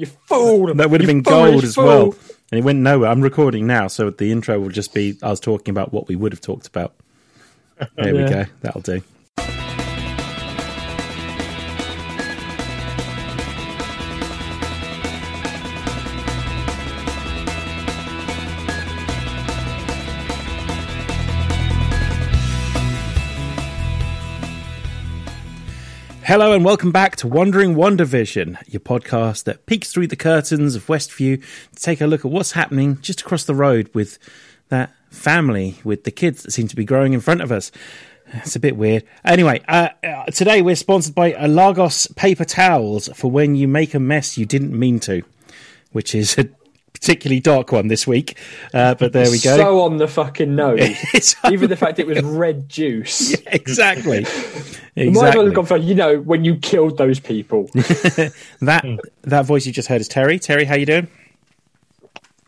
You fool! That would have been gold as fool. well. And it went nowhere. I'm recording now, so the intro will just be us talking about what we would have talked about. There we go. That'll do. Hello and welcome back to Wandering WandaVision, your podcast that peeks through the curtains of Westview to take a look at what's happening just across the road with that family, with the kids that seem to be growing in front of us. It's a bit weird. Anyway, uh, uh, today we're sponsored by uh, Lagos paper towels for when you make a mess you didn't mean to, which is a particularly dark one this week. Uh, but there we go. So on the fucking nose. It's Even the fact it was red juice. exactly. You might as well have gone for, you know, when you killed those people. That that voice you just heard is Terry. Terry, how you doing?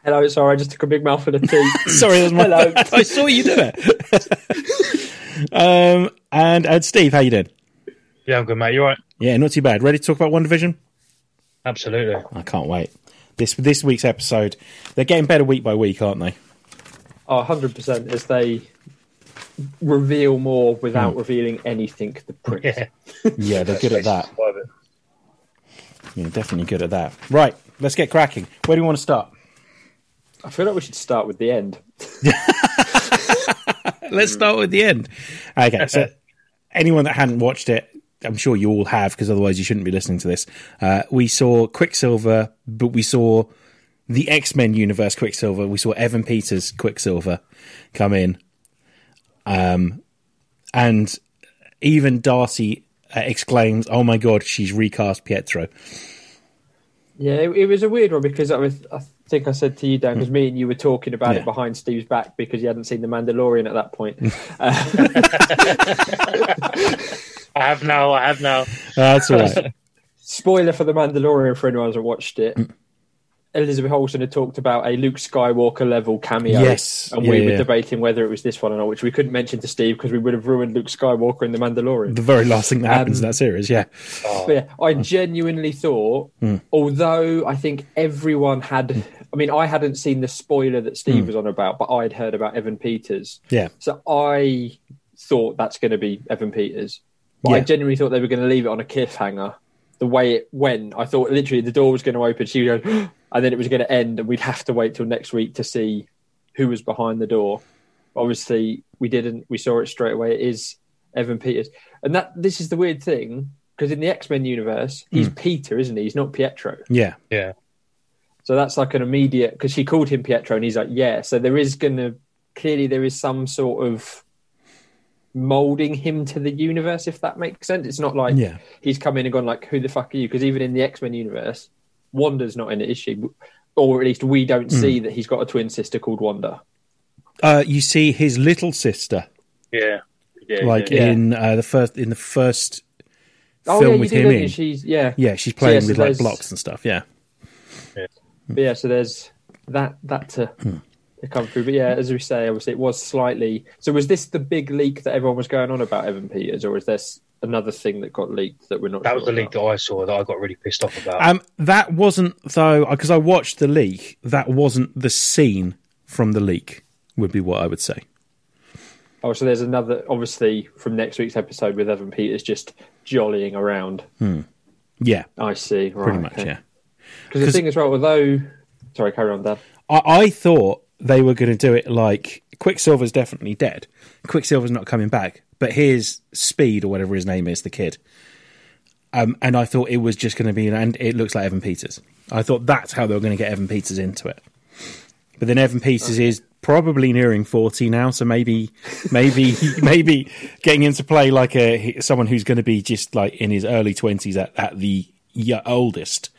Hello, sorry, I just took a big mouthful of tea. Sorry, that was my Hello. bad. I saw you do it. um, and and Steve, how you doing? Yeah, I'm good, mate. You all right? Yeah, not too bad. Ready to talk about WandaVision? Absolutely. I can't wait. This this week's episode, they're getting better week by week, aren't they? Oh, 100% as they reveal more Hmm. without revealing anything. The prick. Yeah. Yeah, they're good at that. Yeah, definitely good at that. Right, let's get cracking. Where do you want to start? I feel like we should start with the end. Let's start with the end. Okay, so anyone that hadn't watched it, I'm sure you all have, because otherwise you shouldn't be listening to this. Uh, we saw Quicksilver, but we saw the X Men universe Quicksilver. We saw Evan Peters Quicksilver come in, um, and even Darcy uh, exclaims, "Oh my god, she's recast Pietro." Yeah, it, it was a weird one because I was. I think I said to you, Dan, because me and you were talking about Yeah. it behind Steve's back because you hadn't seen the Mandalorian at that point. I have now. I have now. That's all right. Spoiler for the Mandalorian for anyone who hasn't watched it. Mm. Elizabeth Olsen had talked about a Luke Skywalker level cameo. Yes, and yeah, we were yeah. debating whether it was this one or not, which we couldn't mention to Steve because we would have ruined Luke Skywalker in the Mandalorian. the very last thing that happens in Um, that series, yeah. Oh, But yeah, I genuinely thought, Hmm. although I think everyone had, I mean, I hadn't seen the spoiler that Steve Hmm. was on about, but I'd heard about Evan Peters. Yeah. So I thought that's going to be Evan Peters. But I genuinely thought they were going to leave it on a cliffhanger. The way it went, I thought literally the door was going to open, she would go, and then it was going to end, and we'd have to wait till next week to see who was behind the door. Obviously, we didn't. We saw it straight away. It is Evan Peters, and that this is the weird thing because in the X Men universe, he's Hmm. Peter, isn't he? He's not Pietro. Yeah. yeah. So that's like an immediate because she called him Pietro, and he's like, yeah. So there is going to clearly there is some sort of molding him to the universe, if that makes sense. It's not like Yeah. he's come in and gone like, who the fuck are you? Because even in the X Men universe, Wanda's not in it, is she? Or at least we don't Hmm. see that he's got a twin sister called Wanda. Uh, you see his little sister, Yeah. Yeah. like yeah. in uh, the first in the first Oh film yeah, with him in. She's yeah. Yeah, she's playing yeah, so with like blocks and stuff. Yeah. But yeah, so there's that that to, Hmm. To come through. But yeah, as we say, obviously it was slightly. So was this the big leak that everyone was going on about Evan Peters, or is this another thing that got leaked that we're not? that was sure the leak that I saw that I got really pissed off about. Um, that wasn't though because I watched the leak. That wasn't the scene from the leak. Would be what I would say. Oh, so there's another, obviously from next week's episode with Evan Peters just jollying around. Yeah, I see. Right, pretty much. Yeah. Because the thing as well, although, sorry, carry on, Dan. I, I thought they were going to do it like Quicksilver's definitely dead. Quicksilver's not coming back, but here's Speed or whatever his name is, the kid. Um, and I thought it was just going to be, and it looks like Evan Peters. I thought that's how they were going to get Evan Peters into it. But then Evan Peters is probably nearing forty now, so maybe, maybe, maybe getting into play like a someone who's going to be just like in his early twenties at, at the oldest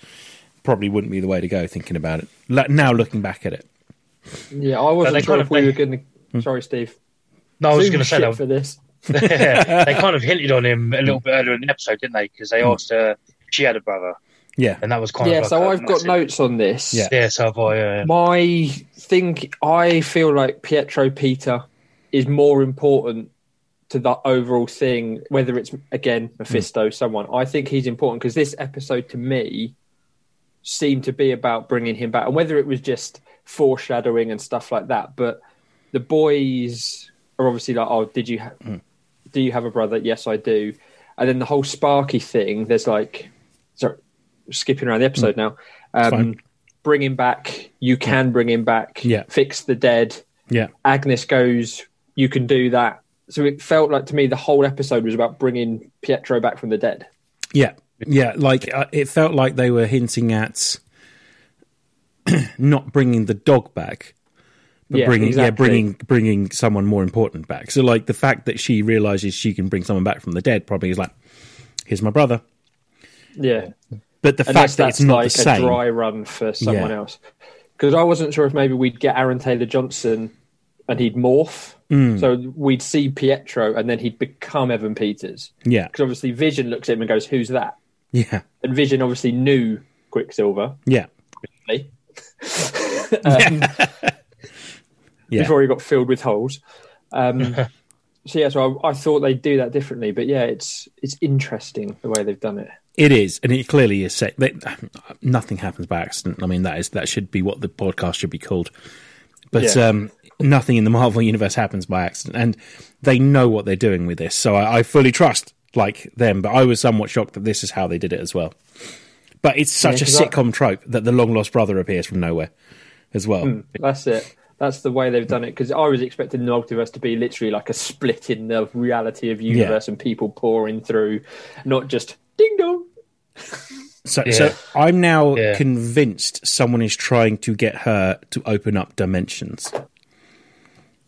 probably wouldn't be the way to go. Thinking about it now, looking back at it. Yeah, I wasn't they sure kind if we they- were going Hmm. to. Sorry, Steve. no, I was going to say that for this. they kind of hinted on him a little bit earlier in the episode, didn't they? Because they Hmm. asked her if she had a brother, Yeah, and that was kind Yeah, of like so a I've got massive- notes on this. Yeah. Yeah, so have I. Uh, My thing, I feel like Pietro Peter is more important to the overall thing, whether it's again Mephisto, someone. I think he's important because this episode to me seemed to be about bringing him back, and whether it was just foreshadowing and stuff like that. But the boys are obviously like, "Oh, did you ha- do you have a brother?" Yes, I do. And then the whole Sparky thing. There's like, sorry, skipping around the episode now. Um, bring him back. You can bring him back. Yeah. Fix the dead. Yeah. Agnes goes, "You can do that." So it felt like to me the whole episode was about bringing Pietro back from the dead. Yeah, yeah. Like uh, it felt like they were hinting at not bringing the dog back, but Yeah, bringing yeah bringing bringing someone more important back. So like the fact that she realizes she can bring someone back from the dead probably is like, here's my brother. Yeah, But the unless fact that that's it's not like the a same, dry run for someone Yeah. else. Because I wasn't sure if maybe we'd get Aaron Taylor Johnson and he'd morph. Hmm. So we'd see Pietro and then he'd become Evan Peters. yeah, Because obviously Vision looks at him and goes, "Who's that?" yeah, And Vision obviously knew Quicksilver yeah, eh? um, yeah. before he got filled with holes. Um, so yeah, so I, I thought they'd do that differently, but yeah, it's it's interesting the way they've done it. It is, and it clearly is. Set, they, nothing happens by accident. I mean, that is that should be what the podcast should be called. But Yeah. um, nothing in the Marvel universe happens by accident, and they know what they're doing with this. So I, I fully trust like them. But I was somewhat shocked that this is how they did it as well. But it's such a 'cause I- sitcom trope that the long lost brother appears from nowhere as well. Hmm. That's it. That's the way they've done it. Because I was expecting the multiverse to be literally like a split in the reality of universe and people pouring through, not just ding dong. So, Yeah. so I'm now Yeah. convinced someone is trying to get her to open up dimensions.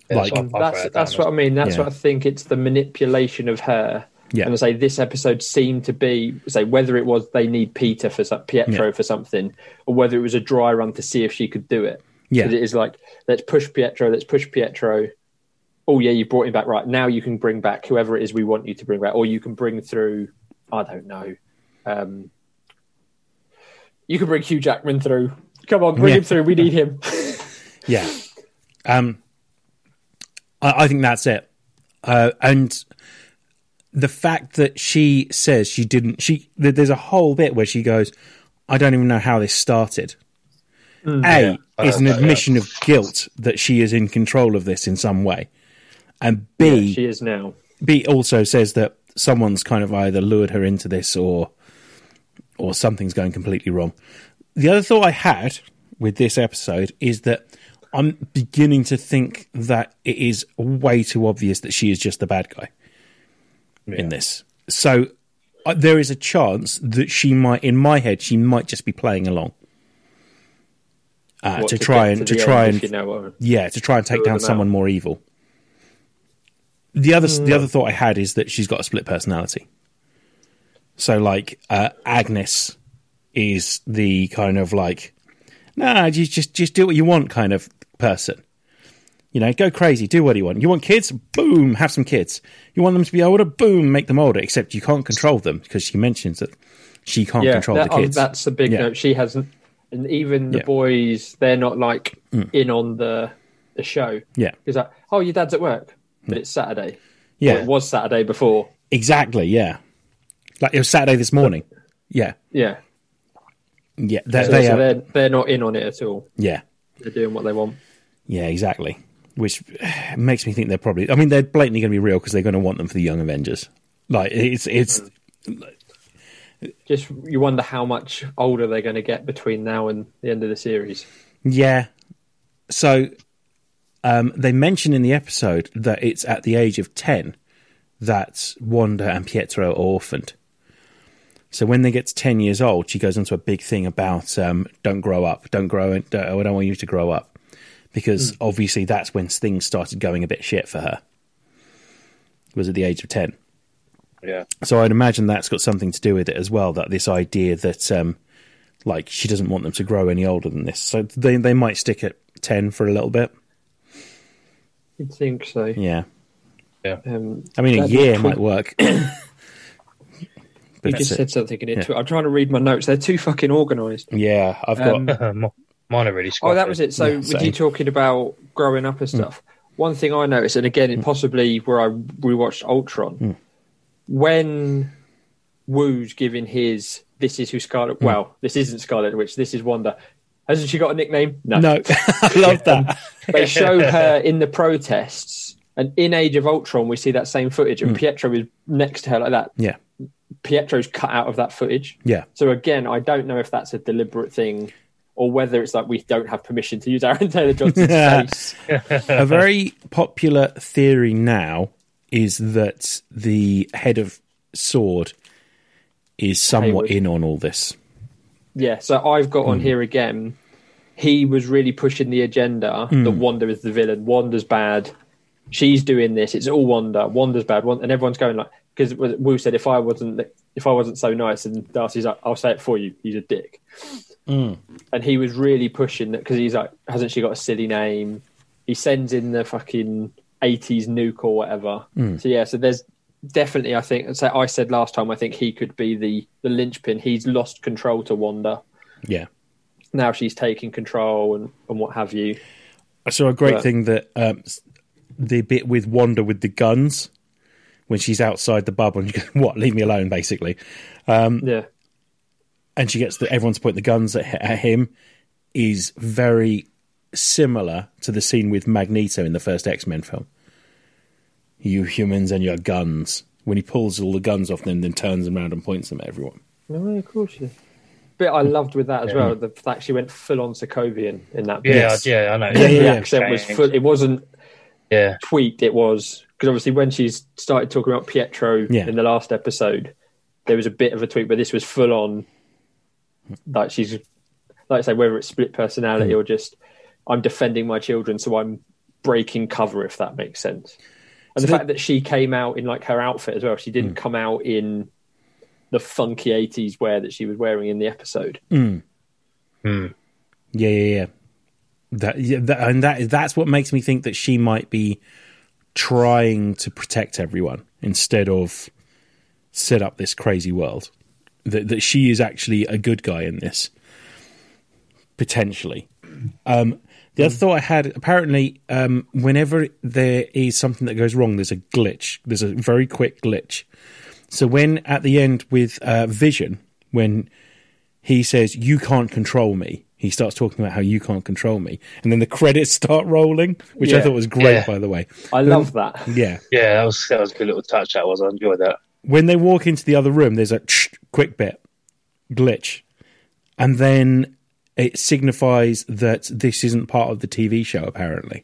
Yeah, Like- so I've- I've That's that's what I mean. That's Yeah. what I think. It's the manipulation of her. Yeah. And I say this episode seemed to be say whether it was they need Peter for Pietro Yeah. for something, or whether it was a dry run to see if she could do it. Yeah. it is like let's push Pietro, let's push Pietro. Oh yeah, you brought him back right now. You can bring back whoever it is we want you to bring back, or you can bring through. I don't know. Um, you can bring Hugh Jackman through. Come on, bring Yeah. him through. We need him. Yeah. Um, I, I think that's it. Uh, and the fact that she says she didn't, she there's a whole bit where she goes, "I don't even know how this started." Hmm. a Yeah, is an heard that, yeah. admission of guilt that she is in control of this in some way, and B, she is now. B also says that someone's kind of either lured her into this or or something's going completely wrong. The other thought I had with this episode is that I'm beginning to think that it is way too obvious that she is just the bad guy in this. So uh, there is a chance that she might, in my head, she might just be playing along uh, to try and to the try and you know what I mean. yeah, to try and take down someone out. more evil. The other the other thought I had is that she's got a split personality. So like uh, Agnes is the kind of like nah, just just just do what you want kind of person. You know, go crazy, do what you want. You want kids? Boom, have some kids. You want them to be older? Boom, make them older. Except you can't control them because she mentions that she can't control that- the oh, kids. that's the big Yeah. note. She hasn't, and even the Yeah. Mm. boys, they're not like in on the the show. yeah, He's like, "Oh, your dad's at work, but it's Saturday. yeah, Or it was Saturday before. exactly. Yeah, like it was Saturday this morning. Yeah, Yeah, yeah, they, so, they so are- they're they're not in on it at all. yeah. They're doing what they want. Yeah, exactly. Which makes me think they're probably. I mean, they're blatantly going to be real because they're going to want them for the Young Avengers. Like it's it's Just you wonder how much older they're going to get between now and the end of the series. yeah. So um, they mention in the episode that it's at the age of ten that Wanda and Pietro are orphaned. So when they get to ten years old, she goes into a big thing about um, don't grow up, don't grow, don't, I don't want you to grow up, because obviously that's when things started going a bit shit for her. Was at the age of ten. Yeah. So I'd imagine that's got something to do with it as well. That this idea that um, like she doesn't want them to grow any older than this, so they they might stick at ten for a little bit. You'd think so. Yeah, Yeah. Um, I mean a that- year might work. You just said something in it. Yeah. I'm trying to read my notes. They're too fucking organised. yeah, I've got Um, Mine are really Oh, that was it. So, Yeah, with same. you talking about growing up and hmm. stuff, one thing I noticed, and again, it possibly where I rewatched Ultron, hmm. when Woo's giving his. This is who Scarlet. Hmm. Well, this isn't Scarlet Witch. This is Wanda. Hasn't she got a nickname? No, I love that. they show her in the protests, and in Age of Ultron, we see that same footage, and hmm. Pietro is next to her like that. Yeah, Pietro's cut out of that footage. yeah. So again, I don't know if that's a deliberate thing, or whether it's like we don't have permission to use Aaron Taylor Johnson's face. a very popular theory now is that the head of Sword is somewhat Hayward. in on all this. Yeah. So I've got on hmm. here again. He was really pushing the agenda that hmm. Wanda is the villain. Wanda's bad. She's doing this. It's all Wanda. Wanda's bad. And everyone's going like because Woo said if I wasn't if I wasn't so nice, and Darcy's like, I'll say it for you. He's a dick. Mm. And he was really pushing that because he's like, hasn't she got a silly name? He sends in the fucking eighties nuke or whatever. Mm. So yeah, so there's definitely I think so I said last time I think he could be the the linchpin. He's lost control to Wanda. Yeah. Now she's taking control and, and what have you. I saw a great But- thing that um, the bit with Wanda with the guns when she's outside the bubble and you go, what, leave me alone, basically. Um, yeah. And she gets the, everyone's pointing the guns at, at him is very similar to the scene with Magneto in the first X Men film. You humans and your guns. When he pulls all the guns off them, then turns them around and points them at everyone. No, of course. Yeah. Bit I loved with that as well. The fact she went full on Sokovian in that. Yeah, Yes. yeah, I know. Yeah, yeah, the yeah. accent was full. It wasn't Yeah, tweaked. It was because obviously when she started talking about Pietro Yeah. in the last episode, there was a bit of a tweak, but this was full on. Like she's, like I say, whether it's split personality Hmm. or just I'm defending my children, so I'm breaking cover, if that makes sense. And So the the- fact that she came out in like her outfit as well, she didn't hmm. come out in the funky '80s wear that she was wearing in the episode. Hmm. Hmm. Yeah, yeah, yeah. That, yeah, that and that that's what makes me think that she might be trying to protect everyone instead of set up this crazy world. That that she is actually a good guy in this, potentially. Um, the other thought I had apparently, um, whenever there is something that goes wrong, there's a glitch. There's a very quick glitch. So when at the end with uh, Vision, when he says, You can't control me. He starts talking about how you can't control me. And then the credits start rolling, which I thought was great, Yeah. by the way. I love that. Yeah. yeah, that was that was a good little touch. That was. I enjoyed that. When they walk into the other room, there's a quick bit glitch. And then it signifies that this isn't part of the TV show, apparently.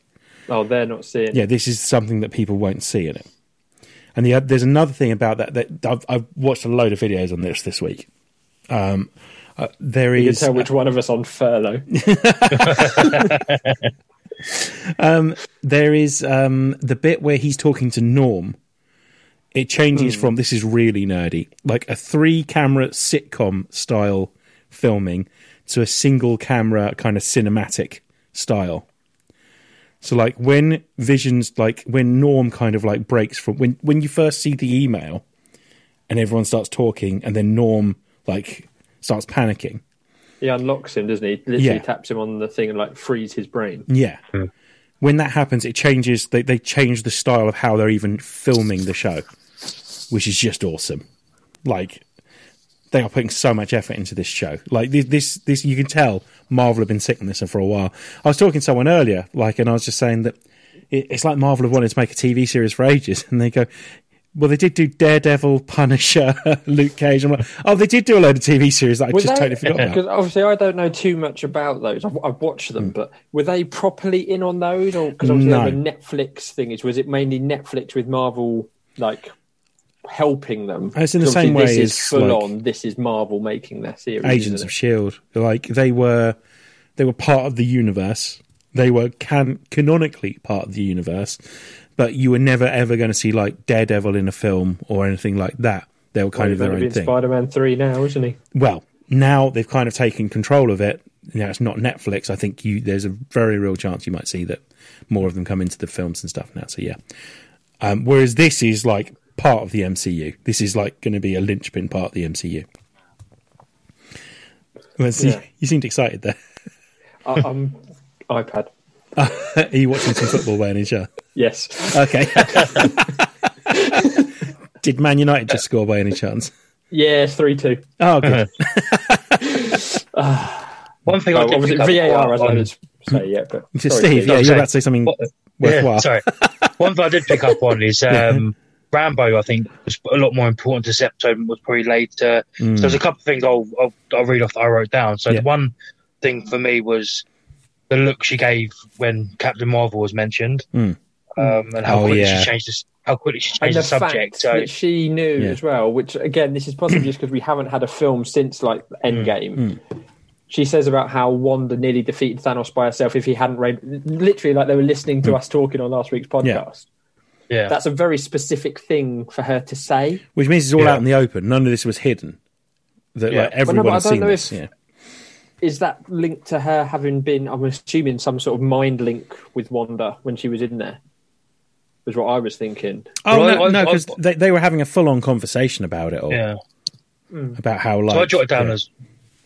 Oh, they're not seeing. Yeah, this is something that people won't see in it. And the, there's another thing about that that I've, I've watched a load of videos on this this week. Um, uh, there You can tell which one of us on furlough. there is um, the bit where he's talking to Norm. It changes Hmm. from this is really nerdy, like a three camera sitcom style filming to a single camera kind of cinematic style. So like when Visions like when Norm kind of like breaks from when when you first see the email and everyone starts talking and then Norm like starts panicking. He unlocks him, doesn't he? Literally Yeah. taps him on the thing and like frees his brain. Yeah. When that happens, it changes. They they change the style of how they're even filming the show, which is just awesome. Like they are putting so much effort into this show. Like this, this, this you can tell Marvel have been sick on this for a while. I was talking to someone earlier, like, and I was just saying that it, it's like Marvel have wanted to make a TV series for ages, and they go. Well, they did do Daredevil, Punisher, Luke Cage. I'm like, oh, they did do a load of TV series that I just totally forgot about. Because obviously I don't know too much about those. I've, I've watched them, hmm. but were they properly in on those, or because obviously No. they were Netflix things? Was it mainly Netflix with Marvel like helping them? It's in the same way This as, is full like- on. This is Marvel making their series. Agents of? Shield. Like they were, they were part of the universe. They were can canonically part of the universe, but you were never ever going to see like Daredevil in a film or anything like that. They were kind Well, of their own thing. Spider-Man three now, isn't he? well, now they've kind of taken control of it. Now it's not Netflix. I think you there's a very real chance you might see that more of them come into the films and stuff now. So yeah. Um, whereas this is like part of the MCU. This is like going to be a linchpin part of the MCU. Well, Yeah. you seemed excited there. I, I'm iPad. Are you watching some football by any chance? Yes. Okay. Did Man United just score by any chance? Yeah, it's three two. Oh, good. One thing I Oh, did obviously pick up VAR on- hasn't had to say yet, but Just sorry, Steve, Steve. yeah, you're about to say something What- worthwhile. Yeah, sorry. One thing I did pick up on is um, Rambo. I think was a lot more important to this episode and was probably later. Mm. So there's a couple of things I'll, I'll I'll read off that I wrote down. So Yeah. the one thing for me was the look she gave when Captain Marvel was mentioned, Mm. Um, and how Oh, quickly yeah. she changed this, how quickly she and changed the the, subject. fact So that she knew Yeah. as well, which again, this is possibly just because we haven't had a film since like Endgame. Mm. She says about how Wanda nearly defeated Thanos by herself if he hadn't raid. Literally, like they were listening to us talking on last week's podcast. yeah, That's a very specific thing for her to say. Which means it's all Yeah. out in the open. None of this was hidden. That Yeah. like Well, no, everyone has seen this. if- Yeah. Is that linked to her having been? I'm assuming some sort of mind link with Wanda when she was in there. Was what I was thinking. Oh Well, no, I- no, because they, they were having a full on conversation about it all. yeah. About how like So I jotted down yeah. as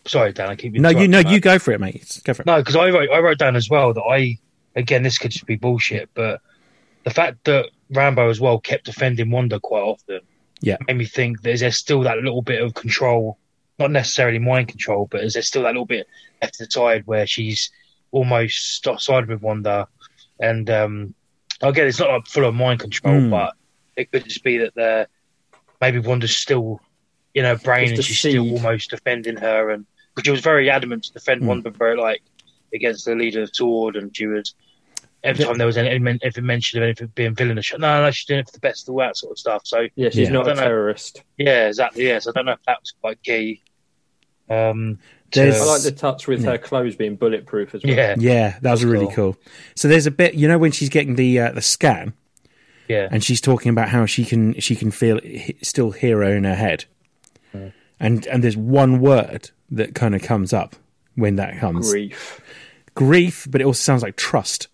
sorry, Dan. I keep No, you interrupting, no, mate. you go for it, mate. Go for it. No, because I wrote I wrote down as well that I again this could just be bullshit, but the fact that Rambo as well kept defending Wanda quite often, Yeah. made me think that is there still that little bit of control, not necessarily mind control, but is there still that little bit left to the side where she's almost st- sided with Wanda, and um, again it's not like full of mind control, Hmm. but it could just be that they're maybe Wanda's still in her brain and she's still almost defending her and because she was very adamant to defend Mm. Wanda very like against the leader of Sword and she was every Yeah. time there was any men- anything mentioned of anything being villainous no no she's doing it for the best of all that sort of stuff so Yeah, she's Yeah. not a don't know. terrorist. yeah exactly yeah so I don't know if that was quite key um There's- I like the touch with Yeah. her clothes being bulletproof as well. yeah Yeah, that was really cool. cool. So there's a bit, you know, when she's getting the uh, the scan yeah and she's talking about how she can she can feel still hear her in her head, and and there's one word that kind of comes up when that comes Grief. grief, but it also sounds like trust.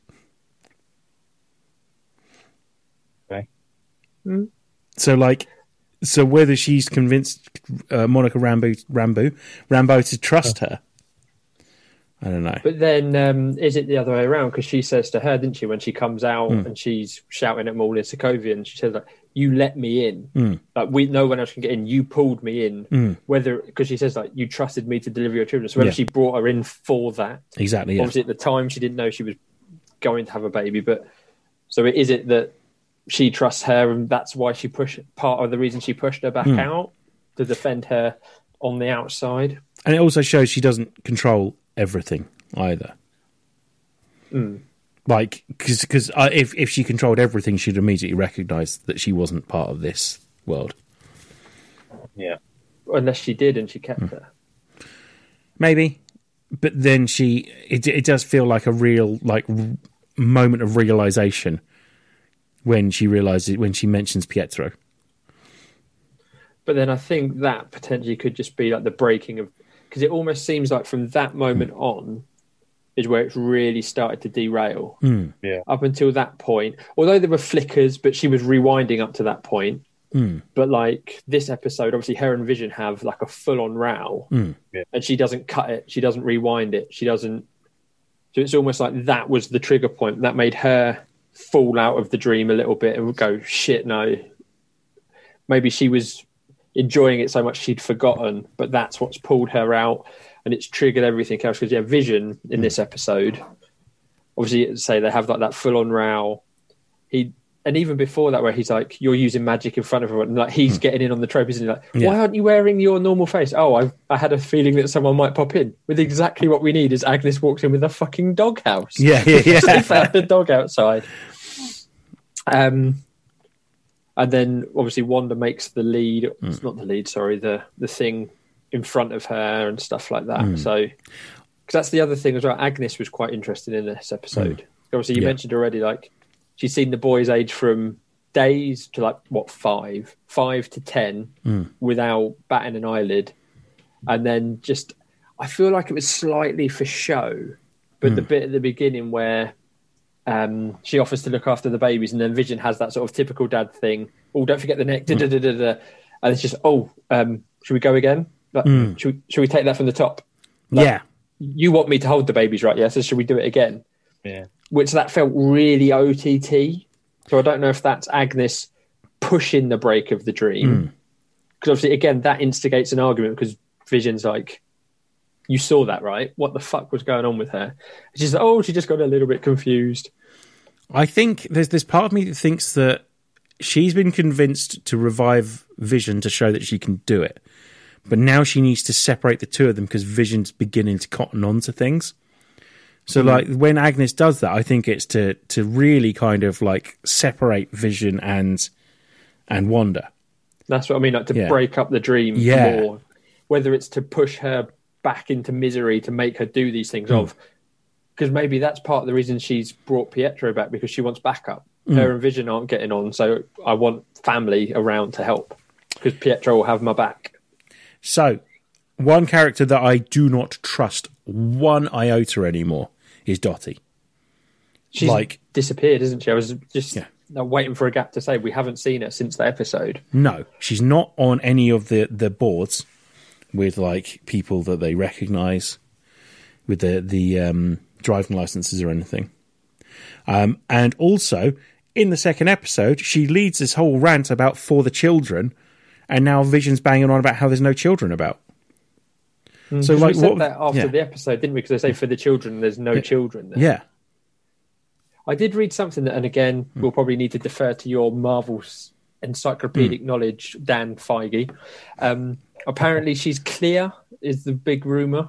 Okay. So like, so whether she's convinced uh, Monica Rambo Rambo Rambo to trust her, I don't know. But then, um, is it the other way around? Because she says to her, didn't she, when she comes out Hmm. and she's shouting at them all in Sokovia, and she says like, "You let me in. Hmm. Like we, no one else can get in. You pulled me in. Hmm. Whether because she says like, you trusted me to deliver your children. So whether Yeah. she brought her in for that, Exactly. Yeah. obviously at the time she didn't know she was going to have a baby. But so is it that she trusts her, and that's why she pushed part of the reason she pushed her back Hmm. out to defend her on the outside. And it also shows she doesn't control everything either. Like, because uh, if if she controlled everything, she'd immediately recognise that she wasn't part of this world. yeah Unless she did, and she kept Hmm. her. Maybe, but then she it it does feel like a real like r- moment of realization when she realizes when she mentions Pietro. But then I think that potentially could just be like the breaking of because it almost seems like from that moment hmm. on is where it's really started to derail. Hmm. Yeah. Up until that point, although there were flickers, but she was rewinding up to that point. Hmm. But like this episode, obviously, her and Vision have like a full-on row, Yeah. and she doesn't cut it. She doesn't rewind it. She doesn't. So it's almost like that was the trigger point that made her fall out of the dream a little bit and go, "Shit, no." Maybe she was enjoying it so much she'd forgotten, but that's what's pulled her out and it's triggered everything else. Because yeah, Vision in hmm. this episode, obviously, say they have like that full on row. He and even before that, where he's like, "You're using magic in front of everyone," and like he's getting in on the trope, isn't he? Like, why aren't you wearing your normal face? Oh, I I had a feeling that someone might pop in with exactly what we need. Is Agnes walks in with a fucking doghouse? Yeah, yeah, yeah. they found the dog outside. Um, and then obviously Wanda makes the lead. Hmm. It's not the lead, sorry. The the thing in front of her and stuff like that. Hmm. So, because that's the other thing as well. Agnes was quite interested in this episode. Obviously, you Hmm. Yeah. mentioned already, like she's seen the boys age from days to like what five, five to ten, Hmm. without batting an eyelid, and then just I feel like it was slightly for show, but Hmm. the bit at the beginning where um, she offers to look after the babies, and then Vision has that sort of typical dad thing. Oh, don't forget the neck. Da, da, da, da, da. And it's just, oh, um, should we go again? Like, should, we, should we take that from the top? yeah. You want me to hold the babies, right? Yeah. So should we do it again? yeah Which that felt really OTT. So I don't know if that's Agnes pushing the break of the dream, hmm. because obviously, again, that instigates an argument because Vision's like, you saw that, right? What the fuck was going on with her? She's like, oh, she just got a little bit confused. I think there's this part of me that thinks that she's been convinced to revive Vision to show that she can do it, but now she needs to separate the two of them because Vision's beginning to cotton on to things. So, like when Agnes does that, I think it's to to really kind of like separate Vision and and Wanda. That's what I mean, like to Yeah. break up the dream Yeah. more. Whether it's to push her back into misery to make her do these things Hmm. of, because maybe that's part of the reason she's brought Pietro back because she wants backup. Hmm. Her and Vision aren't getting on, so I want family around to help because Pietro will have my back. So, one character that I do not trust one iota anymore is Dottie. She's Like- disappeared, isn't she? I was just Yeah. waiting for a gap to say we haven't seen her since the episode. No, she's not on any of the the boards with like people that they recognise with the the um, driving licenses or anything. Um, and also, in the second episode, she leads this whole rant about for the children, and now Vision's banging on about how there's no children about. So, 'Cause like, we said what? that after yeah. the episode, didn't we? Because they say for the children, there's no children. There. yeah, I did read something that, and again, Hmm. we'll probably need to defer to your Marvel's encyclopedic Hmm. knowledge, Dan Feige. Um, apparently, she's Clea. Is the big rumor?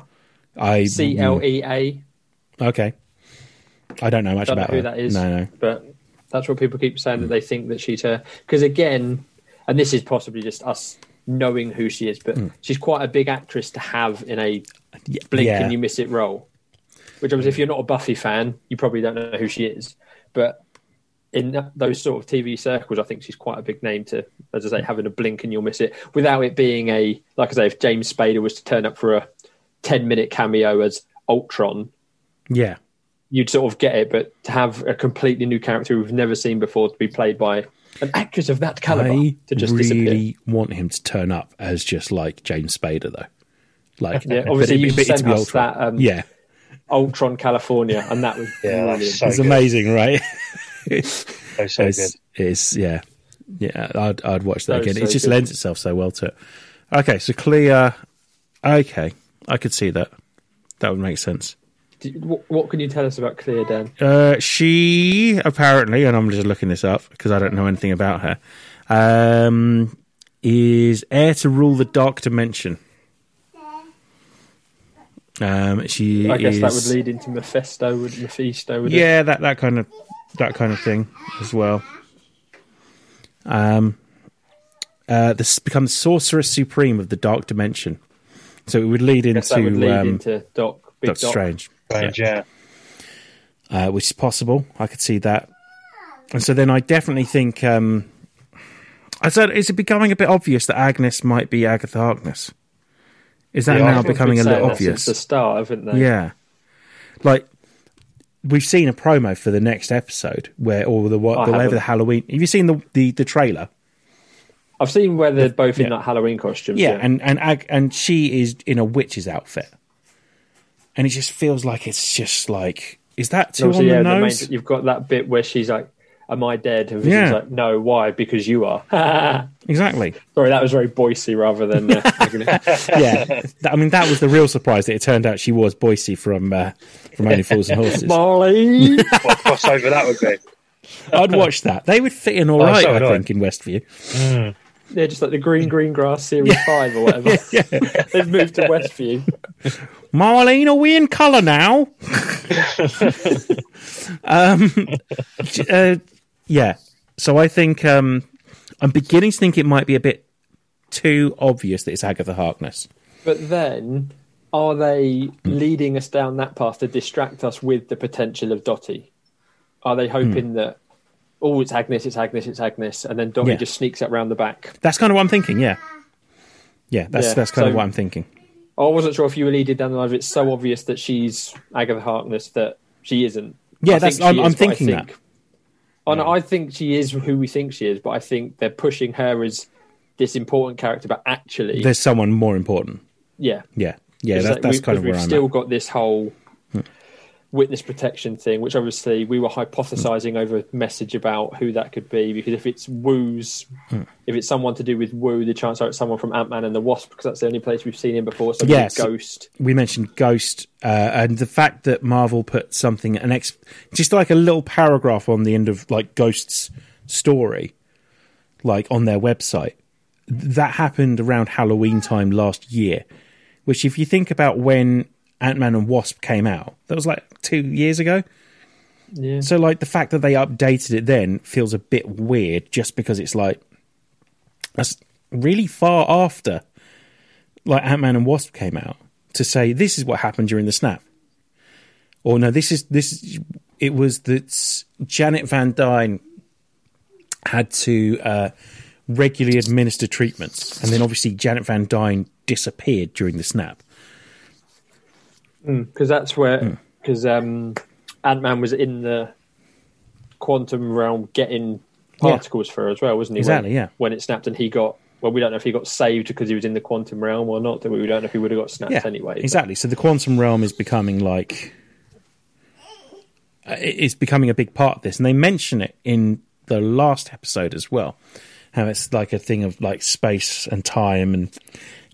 I C L E A. Okay, I don't know much Don't know about who her. that is. No, no. but that's what people keep saying that they think that she's her. Because again, and this is possibly just us knowing who she is, but hmm. she's quite a big actress to have in a blink yeah. and you miss it role. Which obviously, if you're not a Buffy fan, you probably don't know who she is. But in those sort of TV circles, I think she's quite a big name to, as I say, having a blink and you'll miss it without it being a like I say, if James Spader was to turn up for a ten minute cameo as Ultron, yeah. you'd sort of get it. But to have a completely new character we've never seen before to be played by an actress of that caliber I to just really disappear. want him to turn up as just like James Spader, though. Like, Yeah, obviously it- you but it to sent be us Ultron. that, um, yeah, Ultron California, and that was Yeah, that's so it's good. amazing, right? So, so it's, good. it's yeah, yeah. I'd I'd watch that That again. was it just good. lends itself so well to it. Okay, so Clea. Okay, I could see that. That would make sense. What, what can you tell us about Clea, Dan? Uh, she apparently, and I'm just looking this up because I don't know anything about her, um, is heir to rule the dark dimension. Um, she I guess is, that would lead into Mephisto, would Mephisto, would it? yeah, that that kind of that kind of thing as well. Um, uh, this becomes sorceress supreme of the dark dimension, so it would lead into would lead um, into Doc, Big Doctor Doc. Strange. Strange, yeah. uh, which is possible. I could see that. And so then I definitely think. Um, I said, is it becoming a bit obvious that Agnes might be Agatha Harkness? Is that Yeah, now becoming a little obvious? Since the start, haven't they? Yeah. Like, we've seen a promo for the next episode where, or the, what, I the whatever the Halloween. Have you seen the, the, the trailer? I've seen where they're both in yeah. like Halloween costume. Yeah, and and Ag- and she is in a witch's outfit, and it just feels like it's just like is that too Obviously, on yeah, the the main, you've got that bit where she's like, "Am I dead?" And Vision's Yeah. like, "No, why? Because you are." Exactly. Sorry, that was very Boycie rather than. Uh, yeah, Th- I mean that was the real surprise that it turned out she was Boycie from uh, from Only Fools and Horses. Molly. What a crossover that would be. I'd watch that. They would fit in all Oh, right, so I would I. think, in Westview. Yeah, just like the Green Green Grass Series Five or whatever. They've moved to Westview. Marlene, are we in colour now? um, uh, yeah. So I think um, I'm beginning to think it might be a bit too obvious that it's Agatha Harkness. But then, are they leading us down that path to distract us with the potential of Dotty? Are they hoping that, oh, it's Agnes, it's Agnes, it's Agnes, and then Dottie Yeah. just sneaks up round the back? That's kind of what I'm thinking. Yeah, yeah. That's Yeah, that's kind of what I'm thinking. Oh, I wasn't sure if you were leading down the line it's so obvious that she's Agatha Harkness that she isn't. Yeah, I that's. Think I'm, I'm is, but I thinking think- Oh, no, I think she is who we think she is, but I think they're pushing her as this important character, but actually, There's someone more important. yeah, Yeah, yeah. That, like that's we- kind of we've where I'm still at. got this whole witness protection thing, which obviously we were hypothesizing over a message about who that could be. Because if it's Woo's, if it's someone to do with Woo, the chance are it's someone from Ant Man and the Wasp, because that's the only place we've seen him before. So Yes. Ghost. we mentioned Ghost, uh, and the fact that Marvel put something an ex, just like a little paragraph on the end of like Ghost's story, like on their website. That happened around Halloween time last year, which if you think about when Ant Man and Wasp came out, that was like two years ago. Yeah. So like the fact that they updated it then feels a bit weird, just because it's like that's really far after like Ant Man and Wasp came out to say this is what happened during the snap, or no, this is this. is- It was that Janet Van Dyne had to uh, regularly administer treatments, and then obviously Janet Van Dyne disappeared during the snap. Because that's where Hmm. because um, Ant Man was in the quantum realm getting particles for as well, wasn't he? Exactly, When, yeah. When it snapped and he got well, we don't know if he got saved because he was in the quantum realm or not. Do we? We don't know if he would have got snapped Yeah, anyway. but- exactly. So the quantum realm is becoming like uh, it's becoming a big part of this, and they mention it in the last episode as well. How it's like a thing of like space and time, and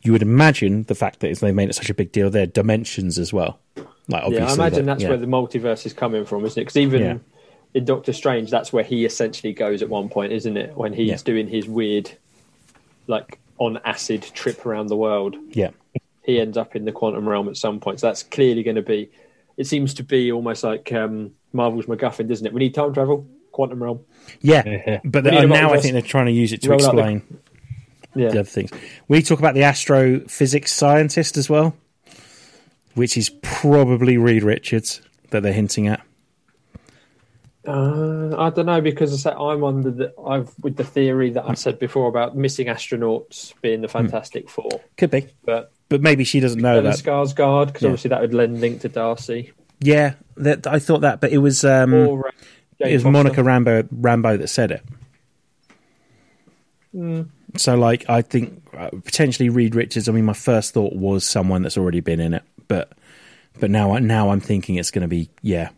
you would imagine the fact that they made it such a big deal. There, dimensions as well. Like obviously, Yeah, I imagine that- that's yeah. where the multiverse is coming from, isn't it? Because even Yeah. in Doctor Strange, that's where he essentially goes at one point, isn't it? When he's Yeah. doing his weird, like on acid trip around the world. yeah, he ends up in the quantum realm at some point. So that's clearly going to be. It seems to be almost like um, Marvel's MacGuffin, doesn't it? We need time travel, quantum realm. yeah. Yeah. But We they- now I think they're trying to use it to Roll out the- explain Yeah, the other things. We talk about the astrophysics scientist as well, which is probably Reed Richards that they're hinting at. uh, I don't know because I said I'm under the I've with the theory that I said before about missing astronauts being the Fantastic Four, Could be, but but maybe she doesn't know that. Skarsgård because Yeah. obviously that would lend link to Darcy Yeah, that I thought that, but it was um, or uh, it was Foster. Monica Rambo Rambo that said it. Hmm. So, like, I think uh, potentially Reed Richards. I mean, my first thought was someone that's already been in it, but but now now I'm thinking it's going to be yeah,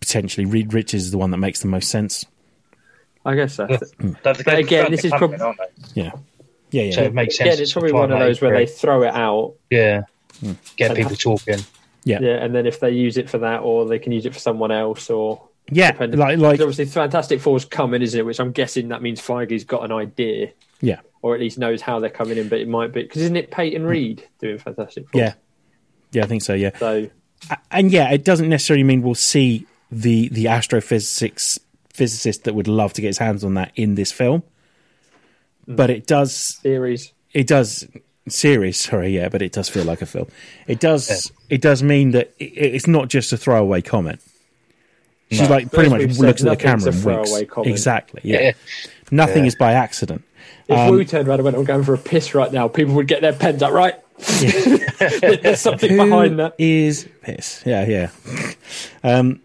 potentially Reed Richards is the one that makes the most sense. I guess so. Don't But again, this is coming, prob- Yeah, yeah, yeah. So it makes sense. Again, it's probably one of those where they throw it out yeah Hmm. get people talking. yeah, Yeah, and then if they use it for that, or they can use it for someone else, or yeah. depending- Like like obviously Fantastic Four's coming, isn't it? Which I'm guessing that means Feige's got an idea, yeah, or at least knows how they're coming in. But it might be because isn't it Peyton hmm. Reed doing Fantastic Four? yeah, yeah. I think so. Yeah. So and yeah, it doesn't necessarily mean we'll see the the astrophysics physicist that would love to get his hands on that in this film. Hmm. But it does series. it does series, sorry, yeah, but it does feel like a film. It does it does mean that it, it's not just a throwaway comment. She's No. like pretty much we've said, looks at the camera and winks. throwaway. Exactly. Yeah. Yeah. Nothing Yeah. is by accident. If Um, Woo turned around and went, "I'm going for a piss right now," people would get their pens up, right? There's something behind that. Is piss. Yeah, yeah. Um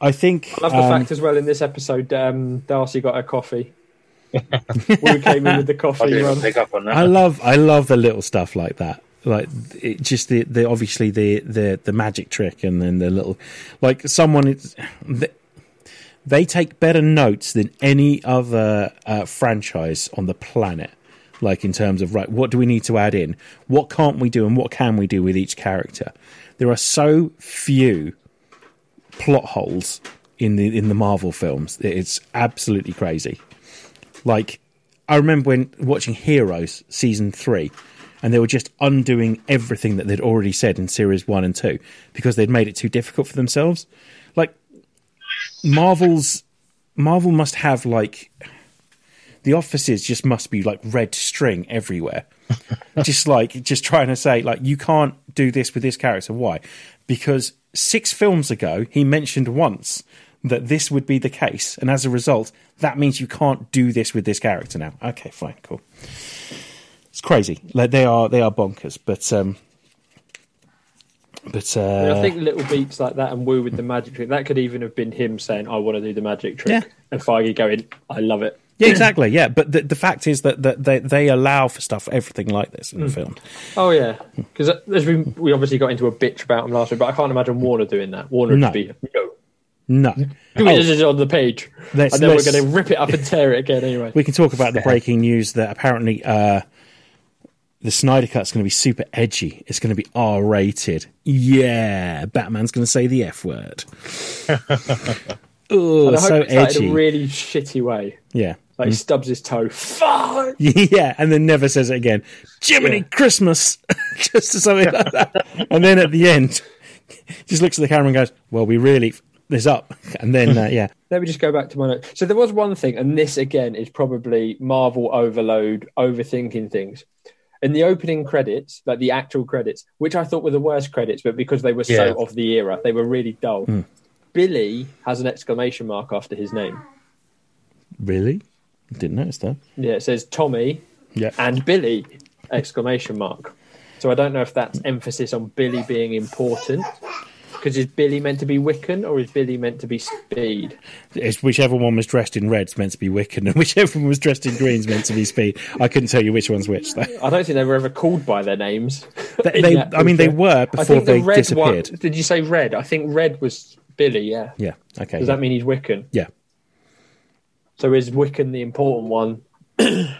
I think I love the um, fact as well in this episode, um, Darcy got her coffee. Woo came in with the coffee didn't run. pick up on that. I love I love the little stuff like that. Like it, just the, the obviously the, the the magic trick and then the little like someone they, they take better notes than any other uh, franchise on the planet. Like in terms of right, what do we need to add in? What can't we do, and what can we do with each character? There are so few plot holes in the in the Marvel films. It's absolutely crazy. Like I remember when watching Heroes season three, and they were just undoing everything that they'd already said in series one and two because they'd made it too difficult for themselves. Like Marvel's Marvel must have like the offices just must be like red string everywhere. just like just trying to say like you can't do this with this character. Why? Because six films ago he mentioned once that this would be the case, and as a result, that means you can't do this with this character now. Okay, fine, cool. It's crazy. Like they are they are bonkers, but um but uh I think little beats like that and Woo with the magic trick, that could even have been him saying, I want to do the magic trick. Yeah. And Feige going, I love it. Yeah, exactly. Yeah, but the, the fact is that, that they they allow for stuff, everything like this in the film. Oh yeah, because as we we obviously got into a bitch about him last week, but I can't imagine Warner doing that. Warner No. would be no. No, This is on the page, Let's- and then we're going to rip it up and tear it again anyway. we can talk about the breaking news that apparently uh, the Snyder Cut's going to be super edgy. It's going to be R rated. Yeah, Batman's going to say the F word. oh, and I hope so edgy. in a really shitty way. yeah. Like he stubs his toe. Fuck. Yeah, and then never says it again. Jiminy Yeah. Christmas, just something like that. And then at the end, just looks at the camera and goes, "Well, we really this up." And then, uh, yeah, Let me just go back to my note. So there was one thing, and this again is probably Marvel overload, overthinking things. In the opening credits, like the actual credits, which I thought were the worst credits, but because they were Yeah. so of the era, they were really dull. Hmm. Billy has an exclamation mark after his name. really didn't notice that. Yeah, it says Tommy Yeah, and Billy exclamation mark. So I don't know if that's emphasis on Billy being important. Because is Billy meant to be Wiccan or is Billy meant to be Speed? it's whichever one was dressed in red is meant to be Wiccan, and whichever one was dressed in green is meant to be Speed. I couldn't tell you which one's which. Though. I don't think they were ever called by their names. They, they I mean, they were before think the they red disappeared. One, did you say red? I think red was Billy. Yeah. Yeah. Okay. Does yeah. that mean he's Wiccan? yeah. So is Wiccan the important one? I mean,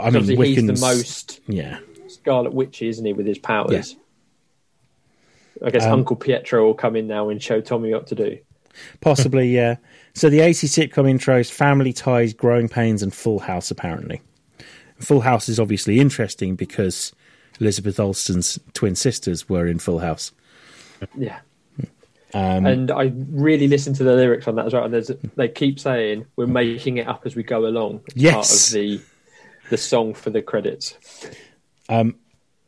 Obviously, he's the most Yeah. Scarlet Witch, isn't he, with his powers? I guess Um, Uncle Pietro will come in now and show Tommy what to do. Possibly, yeah. So the 80 sitcom intros, Family Ties, Growing Pains, and Full House, apparently. Full House is obviously interesting because Elizabeth Olsen's twin sisters were in Full House. Yeah. Um, and I really listened to the lyrics on that as well. And there's, they keep saying we're making it up as we go along. Yes. part of the the song for the credits.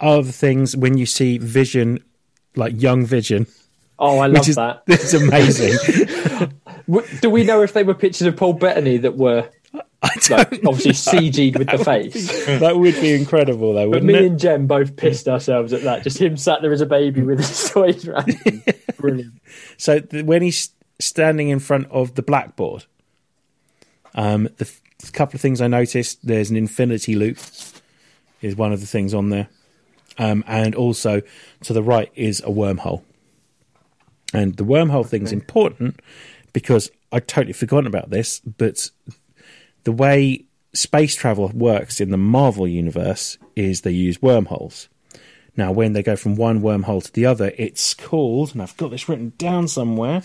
other things, when you see Vision, like young Vision, Oh, I love is that. it's amazing. Do we know if they were pictures of Paul Bettany that were like, obviously CG'd with the face? that would be incredible, though, But me it? and Jem both pissed ourselves at that. Just him sat there as a baby with his toys around. him. Brilliant. So th- when he's standing in front of the blackboard, um, the couple of things I noticed: there's an infinity loop, is one of the things on there, um, and also to the right is a wormhole. And the wormhole thing is important because I totally forgotten about this, but the way space travel works in the Marvel universe is they use wormholes. Now, when they go from one wormhole to the other, it's called, and I've got this written down somewhere.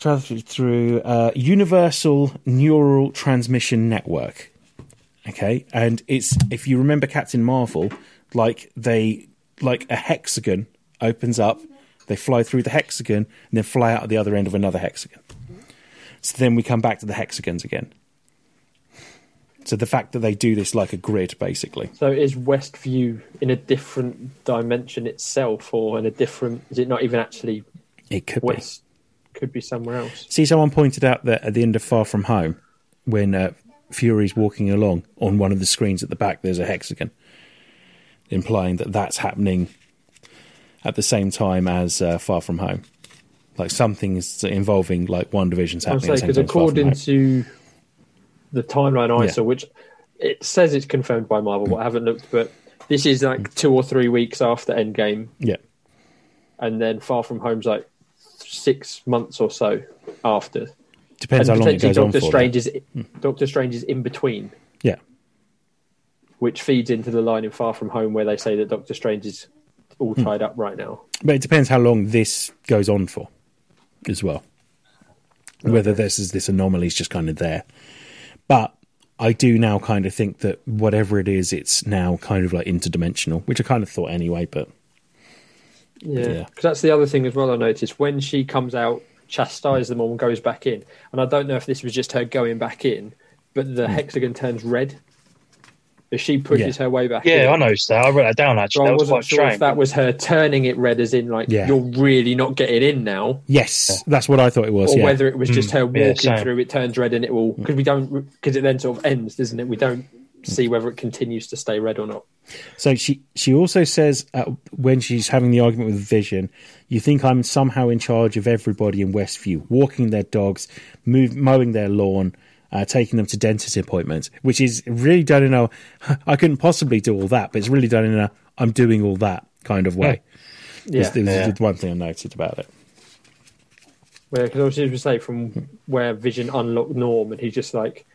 Travel through uh, Universal Neural Transmission Network. Okay, and it's if you remember Captain Marvel, like they like a hexagon opens up, they fly through the hexagon, and then fly out at the other end of another hexagon. So then we come back to the hexagons again. So the fact that they do this like a grid, basically. So is Westview in a different dimension itself, or in a different? Is it not even actually It could be. Could be somewhere else. See, someone pointed out that at the end of Far From Home, when uh, Fury's walking along, on one of the screens at the back, there's a hexagon, implying that that's happening at the same time as uh, Far From Home. Like something's involving like WandaVision's happening. saying at because same time as Far From according to the timeline I Yeah. saw, which it says it's confirmed by Marvel, but I haven't looked. But this is like two or three weeks after Endgame, yeah, and then Far From Home's like six months or so after. depends and how long it goes on Doctor for. Strange is Doctor Strange is in between. Yeah, which feeds into the line in Far From Home where they say that Doctor Strange is all Hmm. tied up right now. but it depends how long this goes on for, as well. Whether this is this anomaly is just kind of there, but I do now kind of think that whatever it is, it's now kind of like interdimensional, which I kind of thought anyway. But Yeah, Yeah. because that's the other thing as well. I noticed when she comes out, chastises them all, and goes back in. And I don't know if this was just her going back in, but the hexagon turns red. If she pushes Yeah. her way back in. Yeah, I noticed that. I wrote that down So actually. I that was wasn't quite sure strange. if that was her turning it red, as in like Yeah. you're really not getting in now, yes, that's what I thought it was. or yeah. whether it was just her Mm, yeah, walking through. It turns red, and it will because we don't because it then sort of ends, doesn't it? We don't see whether it continues to stay red or not. So she she also says uh, when she's having the argument with Vision, you think I'm somehow in charge of everybody in Westview, walking their dogs, move, mowing their lawn, uh, taking them to dentist appointments, which is really done in a I couldn't possibly do all that, but it's really done in a I'm doing all that kind of way. Yeah, It's- it's Yeah. the one thing I noted about it. because obviously we say from where Vision unlocked Norm, and he's just like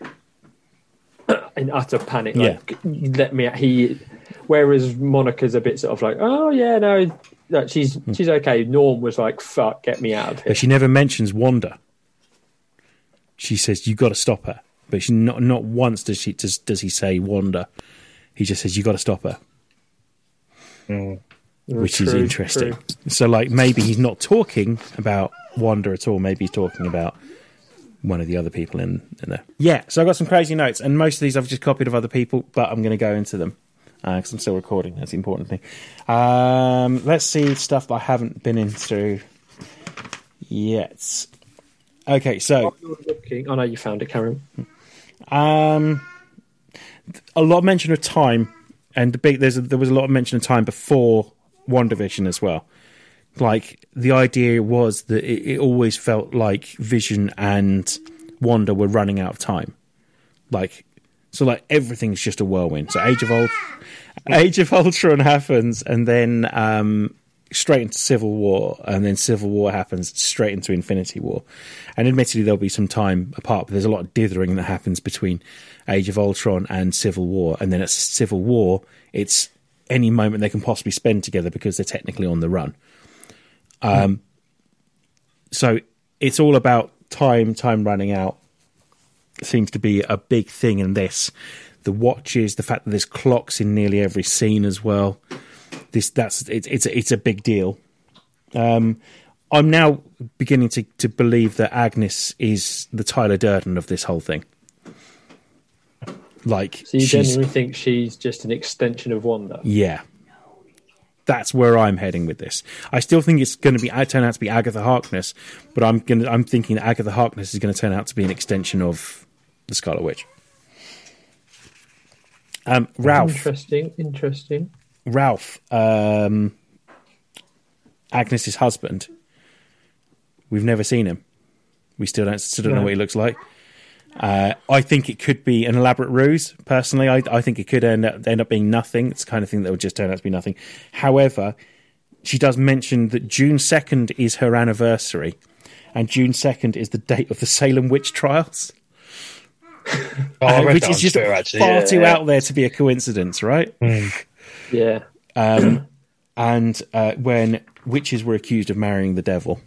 in utter panic. Like, let me. He, whereas Monica's a bit sort of like, oh yeah, no, no she's she's okay. Norm was like, fuck, get me out of here. But she never mentions Wanda. She says you got to stop her, but she not not once does she does does he say Wanda. He just says you got to stop her, which is interesting. true. So like maybe he's not talking about Wanda at all. Maybe he's talking about one of the other people in, in there. Yeah. So I got some crazy notes, and most of these I've just copied of other people, but I'm going to go into them because I'm still recording. That's the important thing. Um, let's see stuff I haven't been into yet. Okay, so While you're looking, I know you found it, Karen. um, a lot of mention of time, and the big there's a, there was a lot of mention of time before WandaVision as well. Like the idea was that it, it always felt like Vision and Wanda were running out of time. Like so, like everything's just a whirlwind. So Age of Ult- Age of Ultron happens, and then um, straight into Civil War, and then Civil War happens straight into Infinity War. And admittedly, there'll be some time apart, but there's a lot of dithering that happens between Age of Ultron and Civil War. And then at Civil War, it's any moment they can possibly spend together because they're technically on the run. Um, so it's all about time, time running out. Seems to be a big thing in this. The watches, the fact that there's clocks in nearly every scene as well. This that's it's it's a, it's a big deal. Um, I'm now beginning to, to believe that Agnes is the Tyler Durden of this whole thing. Like So you genuinely think she's just an extension of Wanda? yeah. That's where I'm heading with this. I still think it's going to be turn out to be Agatha Harkness, but I'm going to, I'm thinking that Agatha Harkness is going to turn out to be an extension of the Scarlet Witch. Um, Ralph, Interesting, interesting. Ralph, um, Agnes's husband. We've never seen him. We still don't still don't know what he looks like. Uh, I think it could be an elaborate ruse. Personally, I, I think it could end up, end up being nothing. It's the kind of thing that would just turn out to be nothing. However, she does mention that June second is her anniversary, and June second is the date of the Salem witch trials, Oh, uh, which is just Twitter, actually. far yeah, too yeah. out there to be a coincidence, right? Yeah. um, and uh, when witches were accused of marrying the devil.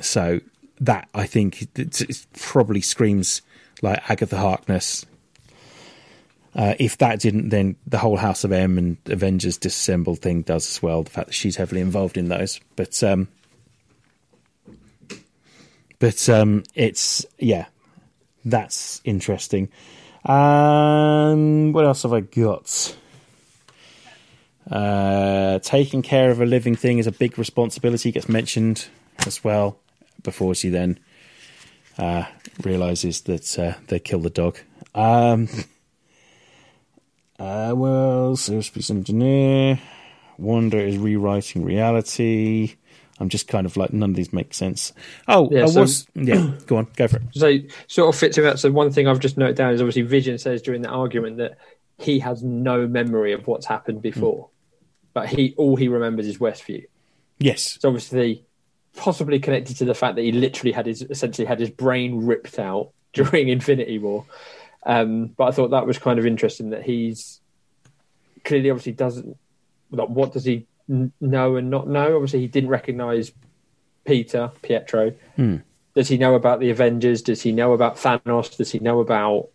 So that I think it, it probably screams like Agatha Harkness. Uh, if that didn't, then the whole House of M and Avengers Disassembled thing does as well. The fact that she's heavily involved in those, but um, but um, it's yeah, that's interesting. Um, what else have I got? Uh, taking care of a living thing is a big responsibility. Gets mentioned as well before she then uh, realizes that uh, they kill the dog. Um, uh, well, aerospace engineer. Wanda is rewriting reality. I'm just kind of like none of these make sense. Oh, Yeah, I so- was yeah. Go on, go for it. So sort of fits in that. So one thing I've just noted down is obviously Vision says during the argument that he has no memory of what's happened before, but he all he remembers is Westview. Yes, So obviously, possibly connected to the fact that he literally had his essentially had his brain ripped out during Infinity War. Um, but I thought that was kind of interesting that he's clearly obviously doesn't. Like, what does he n- know and not know? Obviously, he didn't recognize Peter Pietro. Does he know about the Avengers? Does he know about Thanos? Does he know about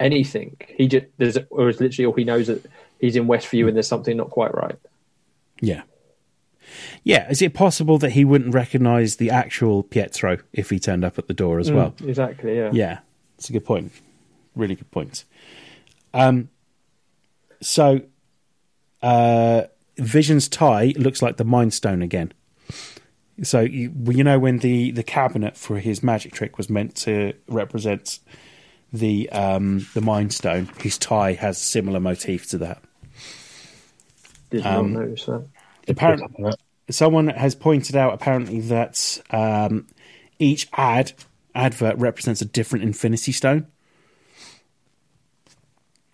anything? He just there's or is literally all he knows that he's in Westview and there's something not quite right. Yeah. Yeah, is it possible that he wouldn't recognize the actual Pietro if he turned up at the door as well? Exactly. Yeah. Yeah, it's a good point. Really good point. Um, so, uh, Vision's tie looks like the Mind Stone again. So you, you know when the the cabinet for his magic trick was meant to represent the um, the Mind Stone, his tie has a similar motif to that. Did Um, not notice that. Apparently, someone has pointed out apparently that um, each ad advert represents a different Infinity Stone.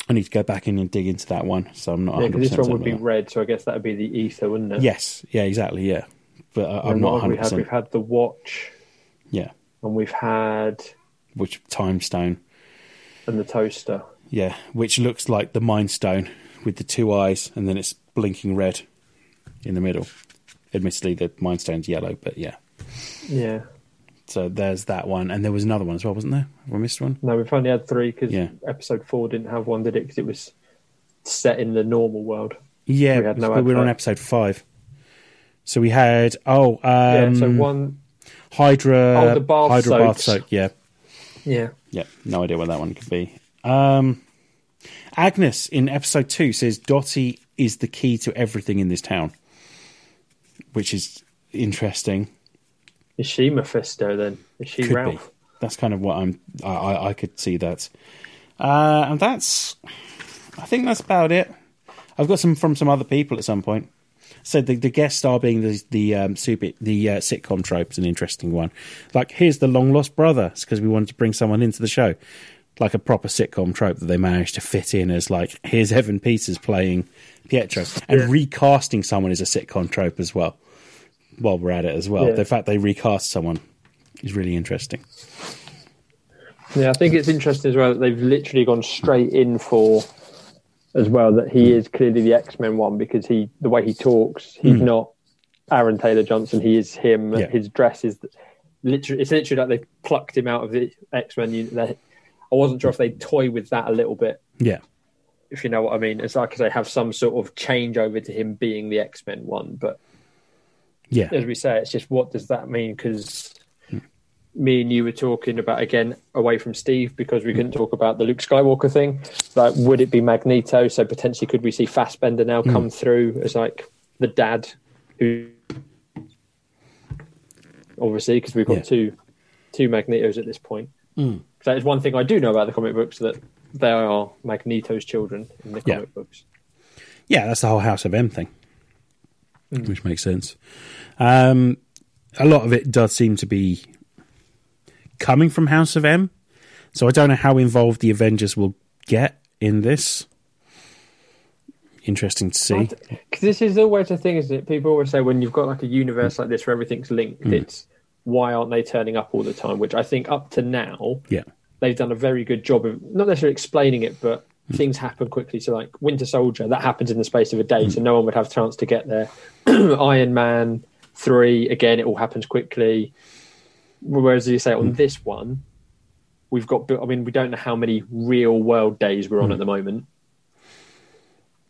I need to go back in and dig into that one, so I'm not. Yeah, 100% because this one would be certain. red, so I guess that would be the Aether, wouldn't it? Yes, yeah, exactly, yeah. But uh, I'm And not what have 100. we had? We've had the watch, Yeah, and we've had which time stone? and the toaster. Yeah, which looks like the Mind Stone with the two eyes, and then it's blinking red in the middle. Admittedly, the Mind Stone's yellow, but yeah. Yeah. So there's that one, and there was another one as well, wasn't there? Have I missed one? No, we've only had three because Yeah. episode four didn't have one, did it? Because it was set in the normal world. Yeah, We had no but we were on episode five. So we had oh, um, yeah. So one. Hydra, Oh, the bath Hydra bath soak. Yeah, Yeah. yeah. No idea what that one could be. Um, Agnes in episode two says Dottie is the key to everything in this town, which is interesting. Is she Mephisto then? Is she Could Ralph? be. That's kind of what I'm. I, I, I could see that, uh, and that's. I think that's about it. I've got some from some other people at some point. So the, the guest star being the the um, super, the uh, sitcom trope is an interesting one. Like here's the long lost brother. It's because we wanted to bring someone into the show, like a proper sitcom trope that they managed to fit in as like here's Evan Peters playing Pietro and Yeah. recasting someone is a sitcom trope as well. While we're at it as well, Yeah. the fact they recast someone is really interesting. Yeah, I think it's interesting as well that they've literally gone straight in for as well that he is clearly the X Men one because he the way he talks, he's Hmm. not Aaron Taylor Johnson. He is him. Yeah. His dress is literally it's literally like they've plucked him out of the X Men. I wasn't sure if they toy with that a little bit, Yeah. if you know what I mean. It's like they have some sort of change over to him being the X Men one, but Yeah. as we say, it's just what does that mean? Because hmm. me and you were talking about again away from Steve because we couldn't talk about the Luke Skywalker thing. Like, would it be Magneto? So potentially, could we see Fassbender now hmm. come through as like the dad who? Obviously, because we've got Yeah. two two Magnetos at this point. So that is one thing I do know about the comic books that they are Magneto's children in the Yeah. comic books. Yeah, that's the whole House of M thing, which makes sense. Um, a lot of it does seem to be coming from House of M, so I don't know how involved the Avengers will get in this. Interesting to see. Because this is always the thing, isn't it? People always say when you've got like a universe like this where everything's linked, it's why aren't they turning up all the time? Which I think up to now Yeah, they've done a very good job of not necessarily explaining it, but hmm. things happen quickly. So like Winter Soldier, that happens in the space of a day, so hmm. no one would have a chance to get there. Iron Man three, again, it all happens quickly. Whereas as you say on hmm. this one, we've got. I mean, we don't know how many real world days we're on at the moment.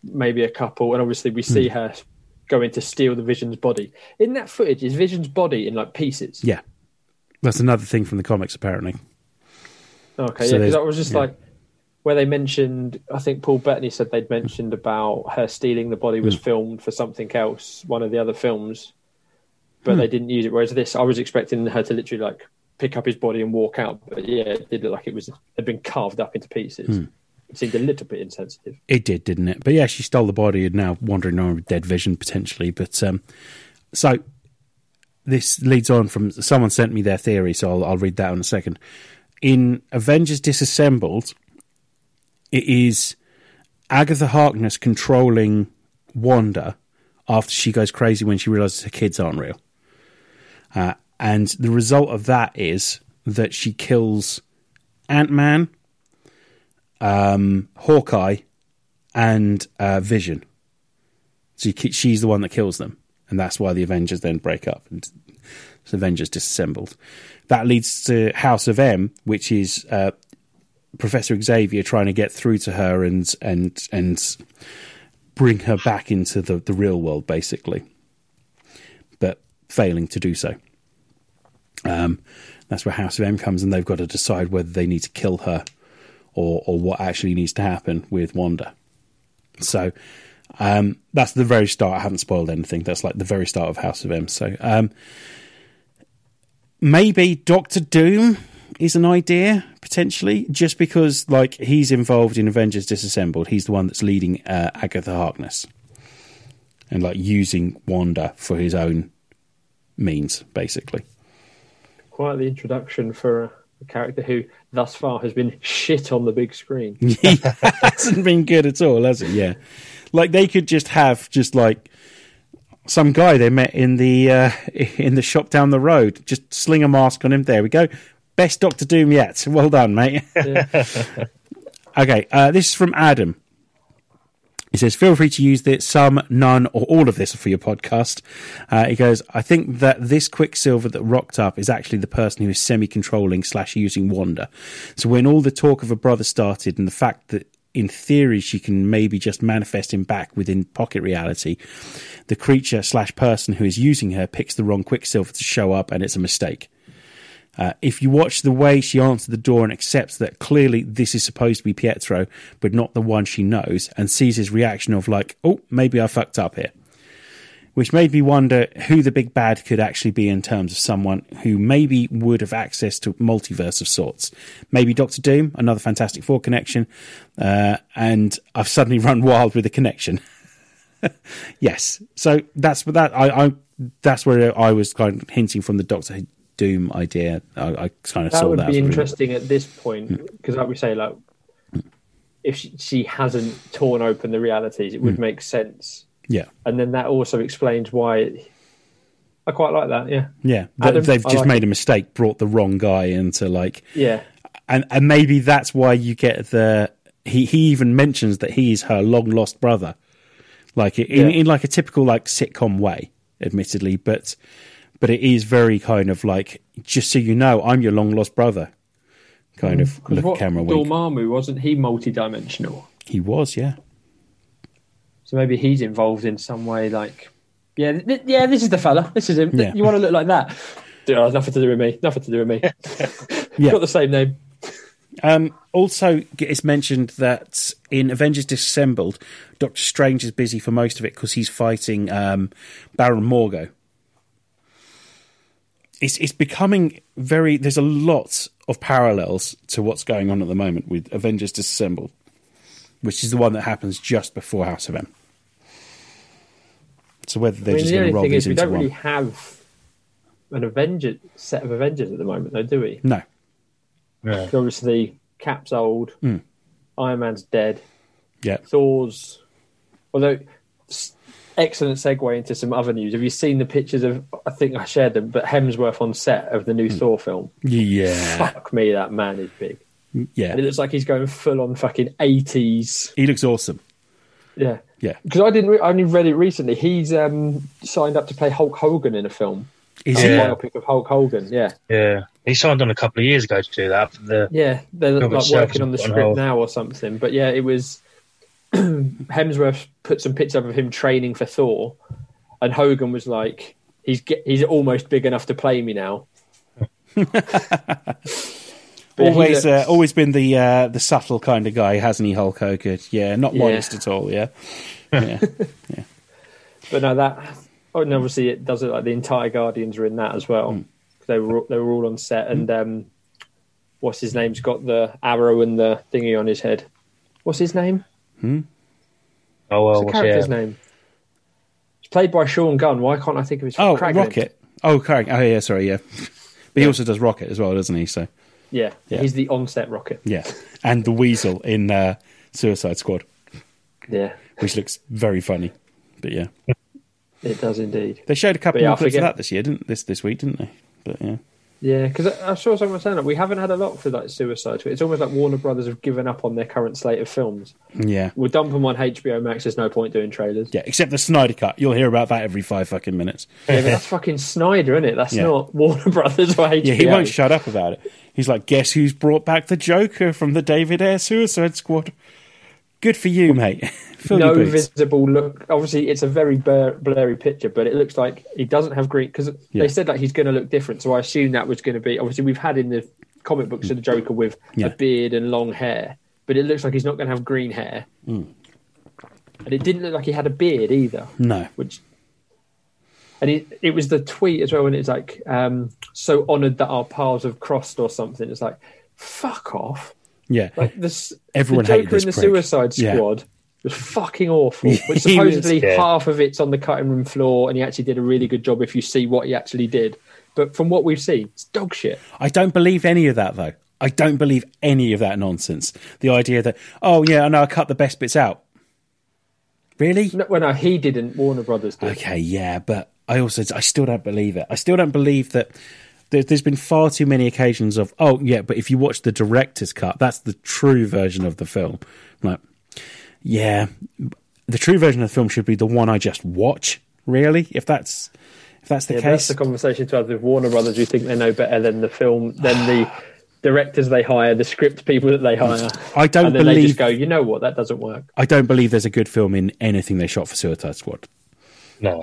Maybe a couple, and obviously we see her going to steal the Vision's body. In that footage, is Vision's body in like pieces? yeah. That's another thing from the comics, apparently. Okay, So yeah, because I was just yeah. like where they mentioned. I think Paul Bettany said they'd mentioned about her stealing the body was filmed for something else, one of the other films, but Hmm. they didn't use it. Whereas this, I was expecting her to literally like pick up his body and walk out, but yeah, it did look like it was had been carved up into pieces. Hmm. It seemed a little bit insensitive. It did, didn't it? But yeah, she stole the body and now wandering around with dead vision potentially. But um, so this leads on from someone sent me their theory, so I'll, I'll read that in a second. In Avengers Disassembled, it is Agatha Harkness controlling Wanda after she goes crazy when she realizes her kids aren't real. Uh, and the result of that is that she kills Ant Man, um, Hawkeye, and uh, Vision. So she's the one that kills them, and that's why the Avengers then break up and Avengers disassembled. That leads to House of M, which is uh, Professor Xavier trying to get through to her and and and bring her back into the, the real world, basically, but failing to do so. Um, that's where House of M comes, and they've got to decide whether they need to kill her or or what actually needs to happen with Wanda. So um, that's the very start. I haven't spoiled anything. That's like the very start of House of M. So um, maybe Doctor Doom is an idea potentially, just because like he's involved in Avengers Disassembled. He's the one that's leading uh, Agatha Harkness and like using Wanda for his own means, basically. quite the introduction for a, character who thus far has been shit on the big screen. he hasn't been good at all, has he? Yeah, like they could just have just like some guy they met in the uh, in the shop down the road. Just sling a mask on him. There we go. Best Doctor Doom yet. Well done, mate. okay, uh, this is from Adam. He says, feel free to use this, some, none, or all of this for your podcast. Uh, he goes, I think that this Quicksilver that rocked up is actually the person who is semi-controlling slash using Wanda. So when all the talk of a brother started and the fact that in theory she can maybe just manifest him back within pocket reality, the creature slash person who is using her picks the wrong Quicksilver to show up and it's a mistake. Uh, if you watch the way she answers the door and accepts that clearly this is supposed to be Pietro, but not the one she knows, and sees his reaction of like, oh, maybe I fucked up here. Which made me wonder who the big bad could actually be in terms of someone who maybe would have access to multiverse of sorts. Maybe Doctor Doom, another Fantastic Four connection, uh, and I've suddenly run wild with the connection. yes, so that's that. I, I that's where I was kind of hinting from the Doctor Doom idea. I, I kind of that saw would that. Would be as really- interesting at this point because, like we say, like if she, she hasn't torn open the realities, it would Hmm. make sense, Yeah, and then that also explains why. It, I quite like that. Yeah, yeah. Adam, They've just like made a mistake, brought the wrong guy into like, yeah, and and maybe that's why you get the. He he even mentions that he's her long lost brother, like in, Yeah. in like a typical like sitcom way, admittedly, but but it is very kind of like just so you know, I'm your long lost brother, kind mm, of because look what camera wink. Dormammu wasn't he multi-dimensional? He was, yeah, So maybe he's involved in some way. Like, yeah, th- yeah, this is the fella. This is him. Yeah. You want to look like that? Dude, oh, nothing to do with me. Nothing to do with me. Yeah. Got the same name. Um, also, it's mentioned that in Avengers Disassembled, Doctor Strange is busy for most of it because he's fighting um, Baron Mordo. It's it's becoming very. There's a lot of parallels to what's going on at the moment with Avengers Disassembled, which is the one that happens just before House of M. So whether they're I mean, just the going only to roll thing these is we into don't one, really have an Avenger set of Avengers at the moment, though, do we? no, Yeah. Obviously, Cap's old. Hmm. Iron Man's dead. yeah, Thor's. Although, excellent segue into some other news. Have you seen the pictures of? I think I shared them, but Hemsworth on set of the new Thor film. yeah, Fuck me, that man is big. yeah. And it looks like he's going full on fucking eighties. He looks awesome. Yeah, Yeah, because I didn't. Re- I only read it recently. He's um, signed up to play Hulk Hogan in a film. is A he? Biopic of Hulk Hogan. Yeah, Yeah. He signed on a couple of years ago to do that. The, yeah. They're Robert like working on the put on script hold. now or something. But yeah, it was Hemsworth put some pictures up of him training for Thor, and Hogan was like, "He's get, he's almost big enough to play me now." But always, uh, always been the uh, the subtle kind of guy, hasn't he, Hulk Hogan? Yeah, not Yeah. modest at all. Yeah, yeah, But no, that oh, and obviously it does it like the entire Guardians are in that as well. Hmm. 'Cause They were they were all on set, and um, what's his name's got the arrow and the thingy on his head. What's his name? oh, What's well, the what's character's name? It's played by Sean Gunn. Why can't I think of his? Oh, Kraglin. Rocket. Oh, correct. Oh, yeah. Sorry. Yeah, but he also does Rocket as well, doesn't he? So Yeah, Yeah. he's the on-set rocket. yeah, and the Weasel in uh, Suicide Squad, Yeah, which looks very funny. But yeah, it does indeed. they showed a couple But yeah, I clips of that this year, didn't this this week? Didn't they? But yeah, Yeah, because I, I saw someone saying that we haven't had a lot for like Suicide Squad. It's almost like Warner Brothers have given up on their current slate of films. yeah, We'll dump them on HBO Max. There's no point doing trailers. yeah. Except the Snyder cut, you'll hear about that every five fucking minutes. Yeah, but that's fucking Snyder, isn't it? That's Yeah. not Warner Brothers or HBO. Yeah, he won't shut up about it. He's like, guess who's brought back the Joker from the David Ayer Suicide Squad? Good for you, mate. No visible look. Obviously, it's a very blur, blurry picture, but it looks like he doesn't have green because Yeah. they said like he's going to look different. So I assume that was going to be. Obviously, we've had in the comic books of the Joker with Yeah. a beard and long hair, but it looks like he's not going to have green hair. Hmm. And it didn't look like he had a beard either, No. which. And it, it was the tweet as well, and it's like, um, so honoured that our paths have crossed or something. It's like, fuck off. Yeah. Like this, Everyone the hated Joker this in the prick. Suicide Yeah. Squad was fucking awful. Which He was- supposedly Yeah. half of it's on the cutting room floor, and he actually did a really good job if you see what he actually did. but from what we've seen, it's dog shit. I don't believe any of that though. I don't believe any of that nonsense. The idea that oh yeah, I know I cut the best bits out. Really? No, well, no, he didn't. Warner Brothers did. Okay, yeah, but I also I still don't believe it. I still don't believe that. There- There's been far too many occasions of oh yeah, but if you watch the director's cut, that's the true version of the film. I'm like, yeah, the true version of the film should be the one I just watch. Really, if that's if that's the Yeah, case, that's the conversation to have with Warner Brothers. you think they know better than the film, than the directors they hire, the script people that they hire. I don't and then they believe just go, you know what, that doesn't work. I don't believe there's a good film in anything they shot for Suicide Squad. No.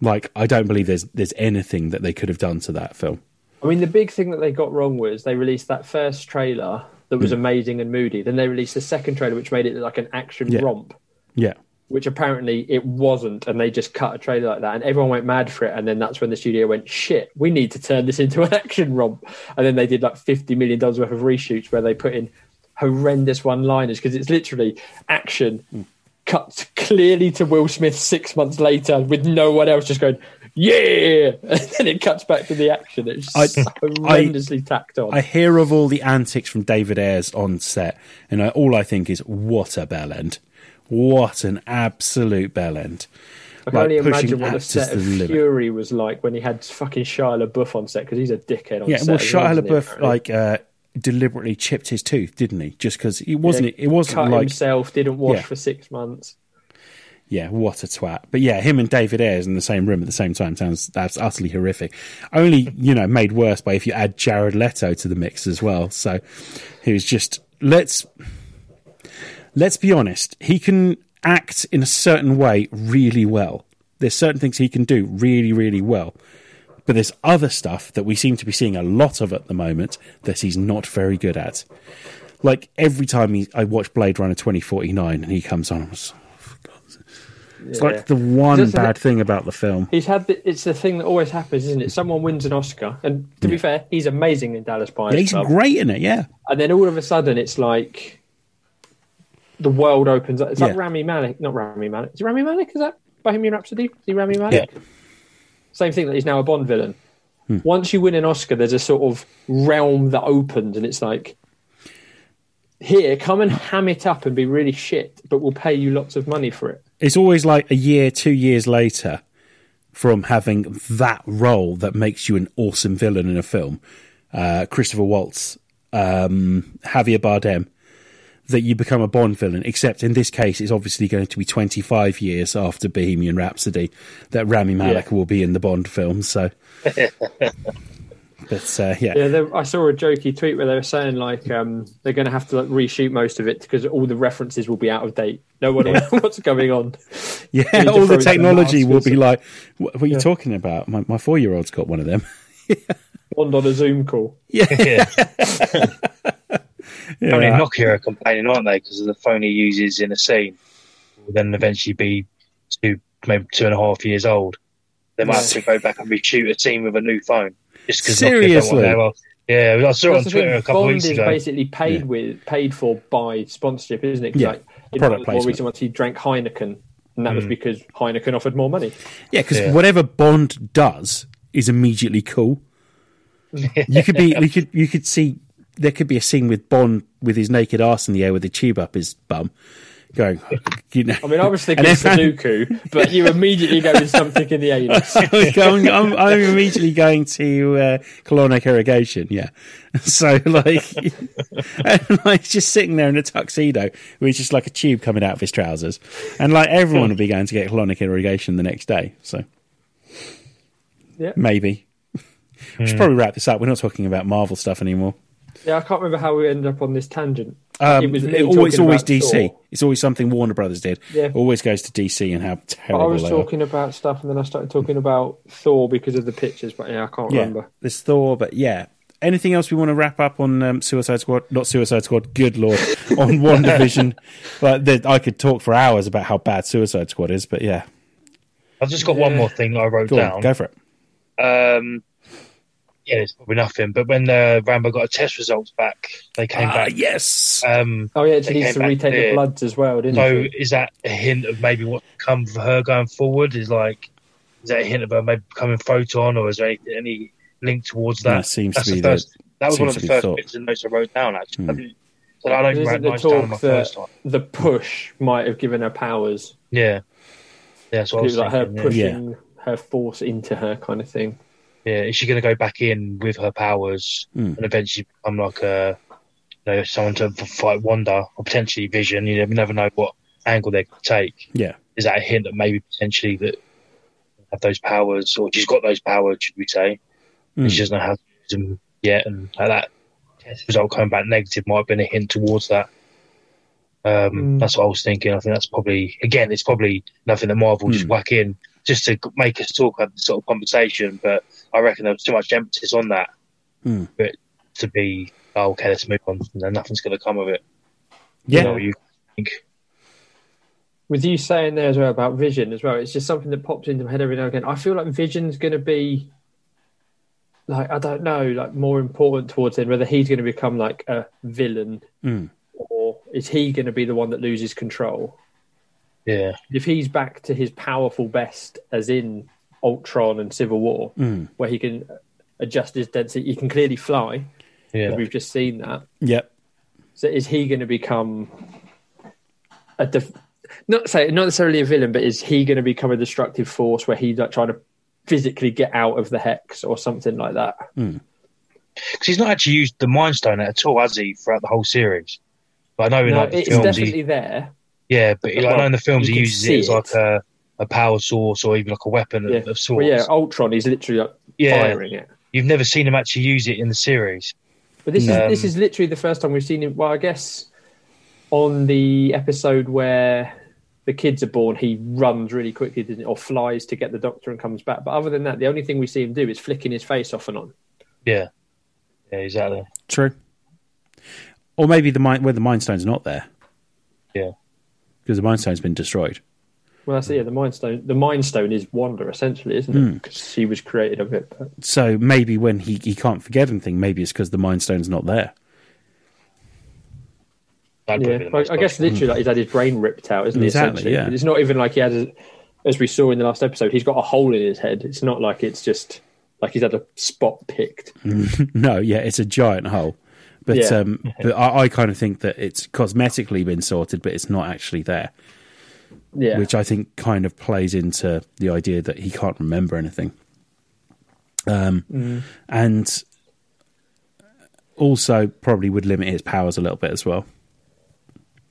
Like I don't believe there's there's anything that they could have done to that film. I mean, the big thing that they got wrong was they released that first trailer that was amazing and moody. Then they released the second trailer, which made it like an action Yeah. romp, Yeah, which apparently it wasn't. And they just cut a trailer like that, and everyone went mad for it. And then that's when the studio went, "Shit, we need to turn this into an action romp." And then they did like fifty million dollars worth of reshoots where they put in horrendous one-liners because it's literally action Hmm. Cut clearly to Will Smith six months later with no one else just going. Yeah, and then it cuts back to the action. It's I- so horrendously tacked on. I hear of all the antics from David Ayres on set, and I, all I think is, what a bell end! What an absolute bell end! I can like, only imagine what the set of the. Fury was like when he had fucking Shia LaBeouf on set because he's a dickhead on Yeah, set. well, well, Shia LaBeouf like uh, deliberately chipped his tooth, didn't he? Just because it wasn't. Yeah, it wasn't cut like himself, didn't wash Yeah. for six months. Yeah, what a twat. But yeah, him and David Ayres in the same room at the same time sounds that's utterly horrific. Only, you know, made worse by if you add Jared Leto to the mix as well. So was just let's let's be honest, he can act in a certain way really well. There's certain things he can do really, really well. But there's other stuff that we seem to be seeing a lot of at the moment that he's not very good at. Like every time he, I watch Blade Runner 2049 and he comes on, I'm just, oh, it's Yeah. like the one bad it- thing about the film. He's had the, it's the thing that always happens, isn't it? Someone wins an Oscar, and to be fair, he's amazing in Dallas Buyers Yeah, he's Club. great in it, yeah. And then all of a sudden, it's like the world opens up. It's like Rami Malek, not Rami Malek. Is it Rami Malek? Is that Bohemian Rhapsody? Is he Rami Malek? Same thing that he's now a Bond villain. Hmm. Once you win an Oscar, there's a sort of realm that opens, and it's like, here, come and ham it up and be really shit, but we'll pay you lots of money for it. It's always like a year, two years later from having that role that makes you an awesome villain in a film. Uh, Christopher Waltz, um, Javier Bardem, that you become a Bond villain, except in this case, it's obviously going to be 25 years after Bohemian Rhapsody that Rami Malek Yeah. will be in the Bond film. So, but uh, yeah. Yeah, there, I saw a jokey tweet where they were saying like um, they're going to have to like, reshoot most of it because all the references will be out of date. No one will know what's going on. Yeah, need all the throw some technology will be like, what, what are you Yeah. talking about? My, my four year old's got one of them. Bond on a Zoom call. Yeah. Yeah. Only Nokia are complaining, aren't they? Because of the phone he uses in a scene will then eventually be two, maybe two and a half years old. They might have to go back and reshoot a scene with a new phone just because Seriously? Yeah, I saw it on That's the Twitter thing, a couple of Bond weeks is ago. basically paid Yeah. with paid for by sponsorship, isn't it? 'Cause, Yeah, Like, in product one of the more recent ones, he drank Heineken, and that was Mm. because Heineken offered more money. Yeah, because Yeah. whatever Bond does is immediately cool. You could be, you could, you could see there could be a scene with Bond with his naked ass in the air with a tube up his bum, going, you know. I mean, I was thinking And then- Sudoku, but you immediately go with something in the anus. I'm, I'm, I'm immediately going to uh, colonic irrigation. Yeah, so like, and like just sitting there in a tuxedo with just like a tube coming out of his trousers, and like everyone would be going to get colonic irrigation the next day. So Yeah. maybe we should probably wrap this up. We're not talking about Marvel stuff anymore. Yeah, I can't remember how we ended up on this tangent. Um, It was it me always, talking always DC. Thor. It's always something Warner Brothers did. Yeah. Always goes to DC and how But terrible I was they talking about stuff, and then I started talking about Thor because of the pictures. But yeah, I can't. Yeah, remember. there's Thor, but yeah. Anything else we want to wrap up on um, Suicide Squad? Not Suicide Squad. Good lord, on WandaVision. Like there- I could talk for hours about how bad Suicide Squad is, but yeah, I've just got one more thing I wrote go down. on, go for it. Um, yeah, it's probably nothing. But when uh, Rambeau got a test results back, they came Ah, back. yes, Um, Oh yeah, They she needs to back retake the bloods as well, didn't so she? is that a hint of maybe what come for her going forward? Is like, is that a hint of her maybe becoming photon, or is there any, any linked towards that. That seems to be the first. the. that was one of the first thought. bits of notes I wrote down. Actually, Hmm. I didn't- so I don't Isn't write the notes down my talk that- first time. The push might have given her powers. Yeah, yeah. So I It was was like her thinking. yeah. pushing her force into her kind of thing. Yeah, is she going to go back in with her powers Hmm. and eventually become like a, you know, someone to fight Wanda or potentially Vision? You never, never know what angle they could take. Yeah. Is that a hint that maybe potentially that have those powers, or she's got those powers, should we say? Hmm. And she doesn't know how to use them yet, and like that test result coming back negative might have been a hint towards that. Um, Mm. That's what I was thinking. I think that's probably again, it's probably nothing that Marvel just Mm. whack in just to make us talk about this sort of conversation. But I reckon there was too much emphasis on that Mm. for it to be oh, okay. Let's move on. No, nothing's going to come of it. Yeah. You know what you think? With you saying there as well about Vision as well, it's just something that pops into my head every now and again. I feel like Vision's going to be like I don't know, like more important towards him. Whether he's going to become like a villain Mm. or is he going to be the one that loses control? Yeah, If he's back to his powerful best, as in Ultron and Civil War, Mm. where he can adjust his density, he can clearly fly. yeah. We've just seen that. Yep. So is he going to become a def- not say not necessarily a villain, but is he going to become a destructive force where he's like trying to physically get out of the hex or something like that? Because he's not actually used the Mind Stone at all, has he, throughout the whole series? But I know in No, like it's films, definitely he, there. Yeah, but like, I know in the films he uses it as like it. a, a power source or even like a weapon Yeah. of, of sorts. Well, yeah, Ultron, he's literally like Yeah. firing it. You've never seen him actually use it in the series. But this Um, is this is literally the first time we've seen him. Well, I guess on the episode where the kids are born, he runs really quickly doesn't or flies to get the doctor and comes back. But other than that, the only thing we see him do is flicking his face off and on. Yeah, yeah, exactly. True. Or maybe the mind where the Mind Stone's not there. Yeah. Because the Mind Stone's been destroyed. Well, that's it. Yeah, the Mind Stone. The Mind Stone is Wanda, essentially, isn't Hmm. it? Because she was created of it. But So maybe when he, he can't forget anything, maybe it's because the Mind Stone's not there. That'd yeah, probably the Well, I guess logical. literally, like he's had his brain ripped out, isn't he? Exactly, essentially? yeah. It's not even like he had, a, as we saw in the last episode, he's got a hole in his head. It's not like it's just like he's had a spot picked. no, yeah, it's a giant hole. But Yeah. um, but I, I kind of think that it's cosmetically been sorted, but it's not actually there, Yeah, which I think kind of plays into the idea that he can't remember anything. Um, Mm. and also probably would limit his powers a little bit as well.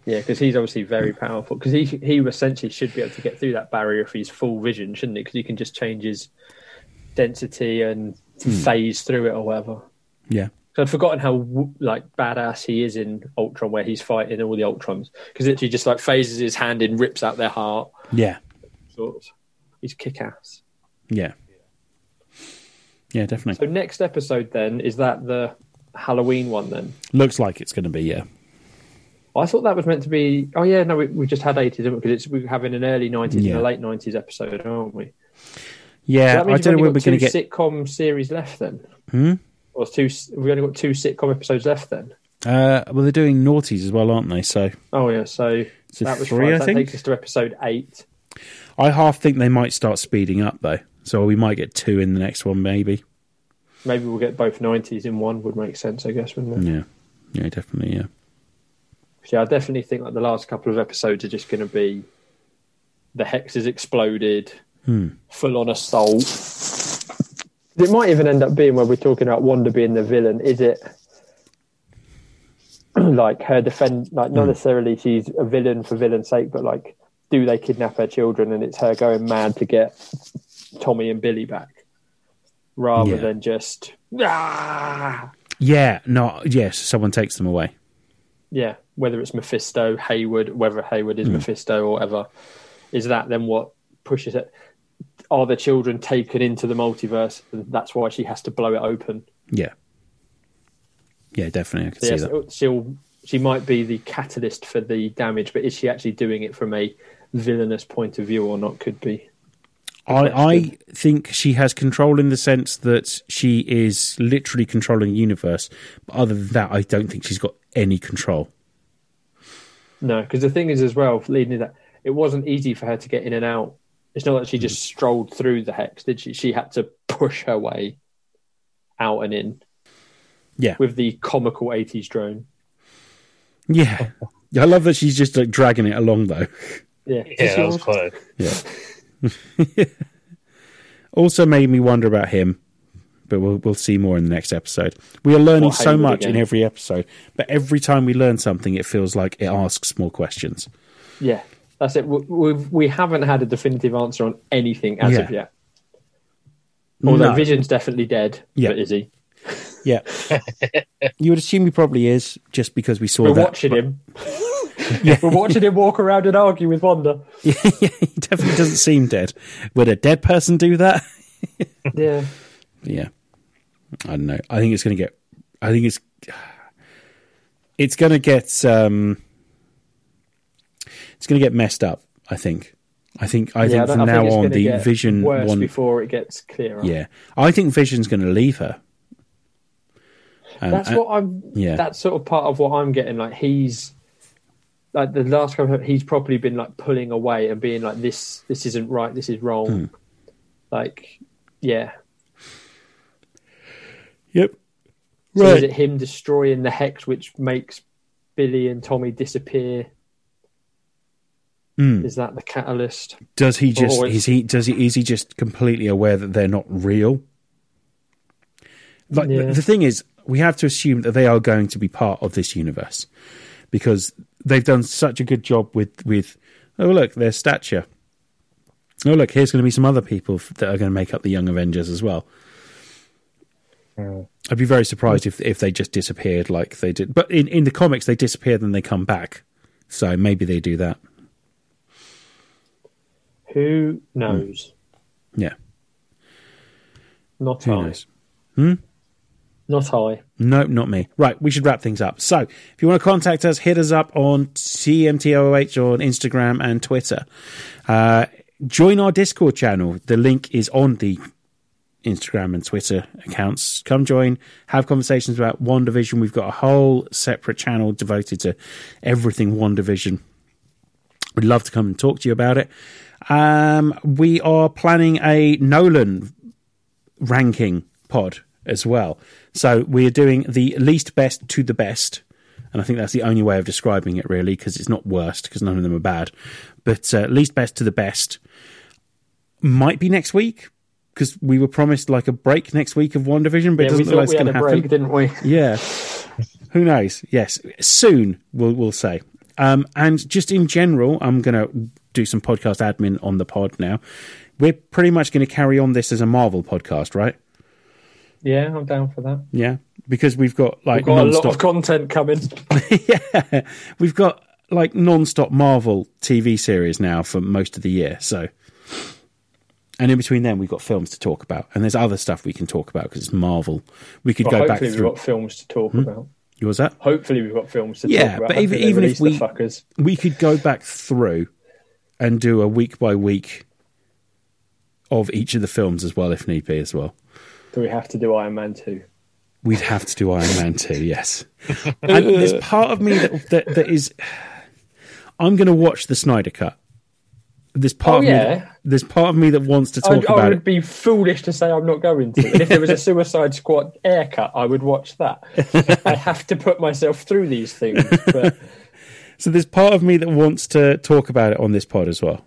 yeah, because he's obviously very powerful. Because he he essentially should be able to get through that barrier if he's full vision, shouldn't he? Because he can just change his density and Hmm. phase through it or whatever. Yeah, I'd forgotten how like badass he is in Ultron, where he's fighting all the Ultrons. Because literally just like phases his hand in, rips out their heart. yeah, Sort. He's kick ass. yeah, yeah, definitely. So next episode then is that the Halloween one then? Looks like it's going to be yeah. I thought that was meant to be. Oh yeah, no, we, we just had eighties because it's we're having an early nineties Yeah. and a late nineties episode, aren't we? Yeah, I don't know we've when only we're going to get. sitcom series left then. Hmm? Or two? We've only got two sitcom episodes left then. Uh, well, they're doing naughties as well, aren't they? So, Oh yeah, so so that was three, fine. I That think. takes us to episode eight. I half think they might start speeding up though, so we might get two in the next one, maybe. Maybe we'll get both nineties in one. Would make sense, I guess, wouldn't it? Yeah, yeah, definitely, yeah. Yeah, I definitely think like the last couple of episodes are just going to be the hex has exploded, Hmm. full on assault. It might even end up being where we're talking about Wanda being the villain. Is it like her defend? Like not Hmm. necessarily she's a villain for villain's sake, but like do they kidnap her children and it's her going mad to get Tommy and Billy back, rather Yeah. than just ah. Yeah, no, yes, someone takes them away. yeah, whether it's Mephisto, Hayward, whether Hayward is Mephisto or whatever, is that then what pushes it? Are the children taken into the multiverse? And that's why she has to blow it open. Yeah, yeah, definitely, I can So see yes, that. she'll she might be the catalyst for the damage, but is she actually doing it from a villainous point of view or not? Could be. I, I think she has control in the sense that she is literally controlling the universe. But other than that, I don't think she's got any control. No, because the thing is as well, leading to that, it wasn't easy for her to get in and out. It's not that she just mm-hmm. strolled through the hex, did she? She had to push her way out and in Yeah, with the comical 80s drone. yeah. I love that she's just like dragging it along though. Yeah, Yeah, that was quite. Yeah. also made me wonder about him, but we'll we'll see more in the next episode. We are learning Or so Hayward much in every episode, but every time we learn something, it feels like it asks more questions. Yeah, that's it. We, we've, we haven't had a definitive answer on anything as Yeah. of yet. Although No. Vision's definitely dead, Yeah. but is he? Yeah, you would assume he probably is, just because we saw We're that. watching him. yeah. We're watching him walk around and argue with Wanda. yeah, he definitely doesn't seem dead. Would a dead person do that? Yeah. yeah i don't know i think it's going to get i think it's it's going to get um it's going to get messed up i think i think i yeah, think from I now it's on the vision worse one before it gets clearer. yeah i think vision's going to leave her Um, that's what I'm. yeah. that's sort of part of what I'm getting. Like he's like the last couple. Of, he's probably been like pulling away and being like this. This isn't right. This is wrong. Hmm. Like, yeah. yep So Right. is it him destroying the hex, which makes Billy and Tommy disappear? Hmm. Is that the catalyst? does he just Or is he does he is he just completely aware that they're not real? Like the- Yeah. the thing is we have to assume that they are going to be part of this universe because they've done such a good job with with oh look their stature. Oh look here's going to be some other people that are going to make up the young avengers as well. I'd be very surprised if if they just disappeared like they did. But in in the comics they disappear then they come back. So maybe they do that Who knows? yeah Not who I. knows Not I. No, not me. Right, we should wrap things up. So, if you want to contact us, hit us up on CMTOH on Instagram and Twitter. Uh, join our Discord channel. The link is on the Instagram and Twitter accounts. Come join, have conversations about WandaVision. We've got a whole separate channel devoted to everything WandaVision. We'd love to come and talk to you about it. Um, we are planning a Nolan ranking pod as well. So we are doing the least best to the best. And I think that's the only way of describing it, really, because it's not worst, because none of them are bad. But uh, least best to the best might be next week, because we were promised like a break next week of One Division, but Yeah, it doesn't look like it's going to happen. break, didn't we? Yeah. Who knows? Yes. Soon, we'll, we'll say. Um, and just in general, I'm going to do some podcast admin on the pod now. We're pretty much going to carry on this as a Marvel podcast, right? Yeah, I'm down for that. Yeah. Because we've got like We've got a lot of content coming. yeah, we've got like non-stop Marvel TV series now for most of the year. So, and in between them, we've got films to talk about, and there's other stuff we can talk about because it's Marvel. We could Well, go back hopefully, we've through. got films to talk hmm? about. Yours that? Hopefully, we've got films to Yeah, talk about. but even- even if we-. We could go back through and do a week by week of each of the films as well, if need be, as well. Do we have to do Iron Man two? We'd have to do Iron Man 2, yes. and there's part of me that, that, that is. I'm going to watch the Snyder Cut. There's part Oh, of me. yeah. That, there's part of me that wants to I, talk I about would it. be foolish to say I'm not going to. And if there was a Suicide Squad Ayer cut, I would watch that. I have to put myself through these things. But So there's part of me that wants to talk about it on this pod as well.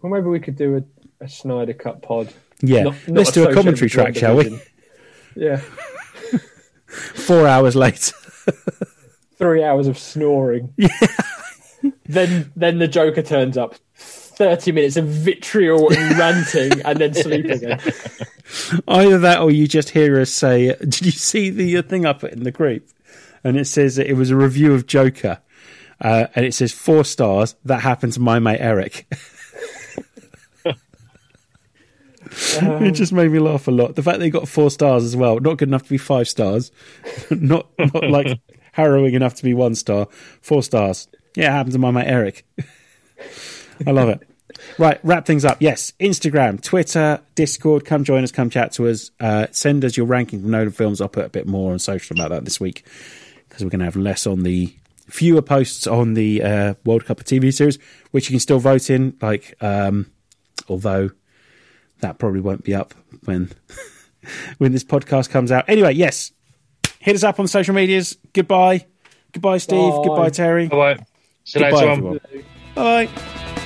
well, maybe we could do a, a Snyder Cut pod. Yeah, Not- not let's do a commentary track, shall we? Yeah, Four hours later. three hours of snoring. Yeah. then, then the Joker turns up. Thirty minutes of vitriol and ranting, and then sleep again. Either that, or you just hear us say, "Did you see the uh, thing I put in the group?" And it says that it was a review of Joker, uh, and it says four stars. That happened to my mate Eric. it just made me laugh a lot. The fact they got four stars as well, not good enough to be five stars, not not like harrowing enough to be one star. Four stars. Yeah, it happened to my mate Eric. I love it. Right, wrap things up. Yes, Instagram, Twitter, Discord. Come join us. Come chat to us. Uh, send us your ranking from Nolan films. I'll put a bit more on social about that this week because we're going to have less on the fewer posts on the uh, World Cup of TV series, which you can still vote in. Like, um, although that probably won't be up when when this podcast comes out. Anyway, yes, hit us up on social medias. Goodbye, goodbye, Steve. Bye. Goodbye, Terry. All right. See you Goodbye, everyone. Bye.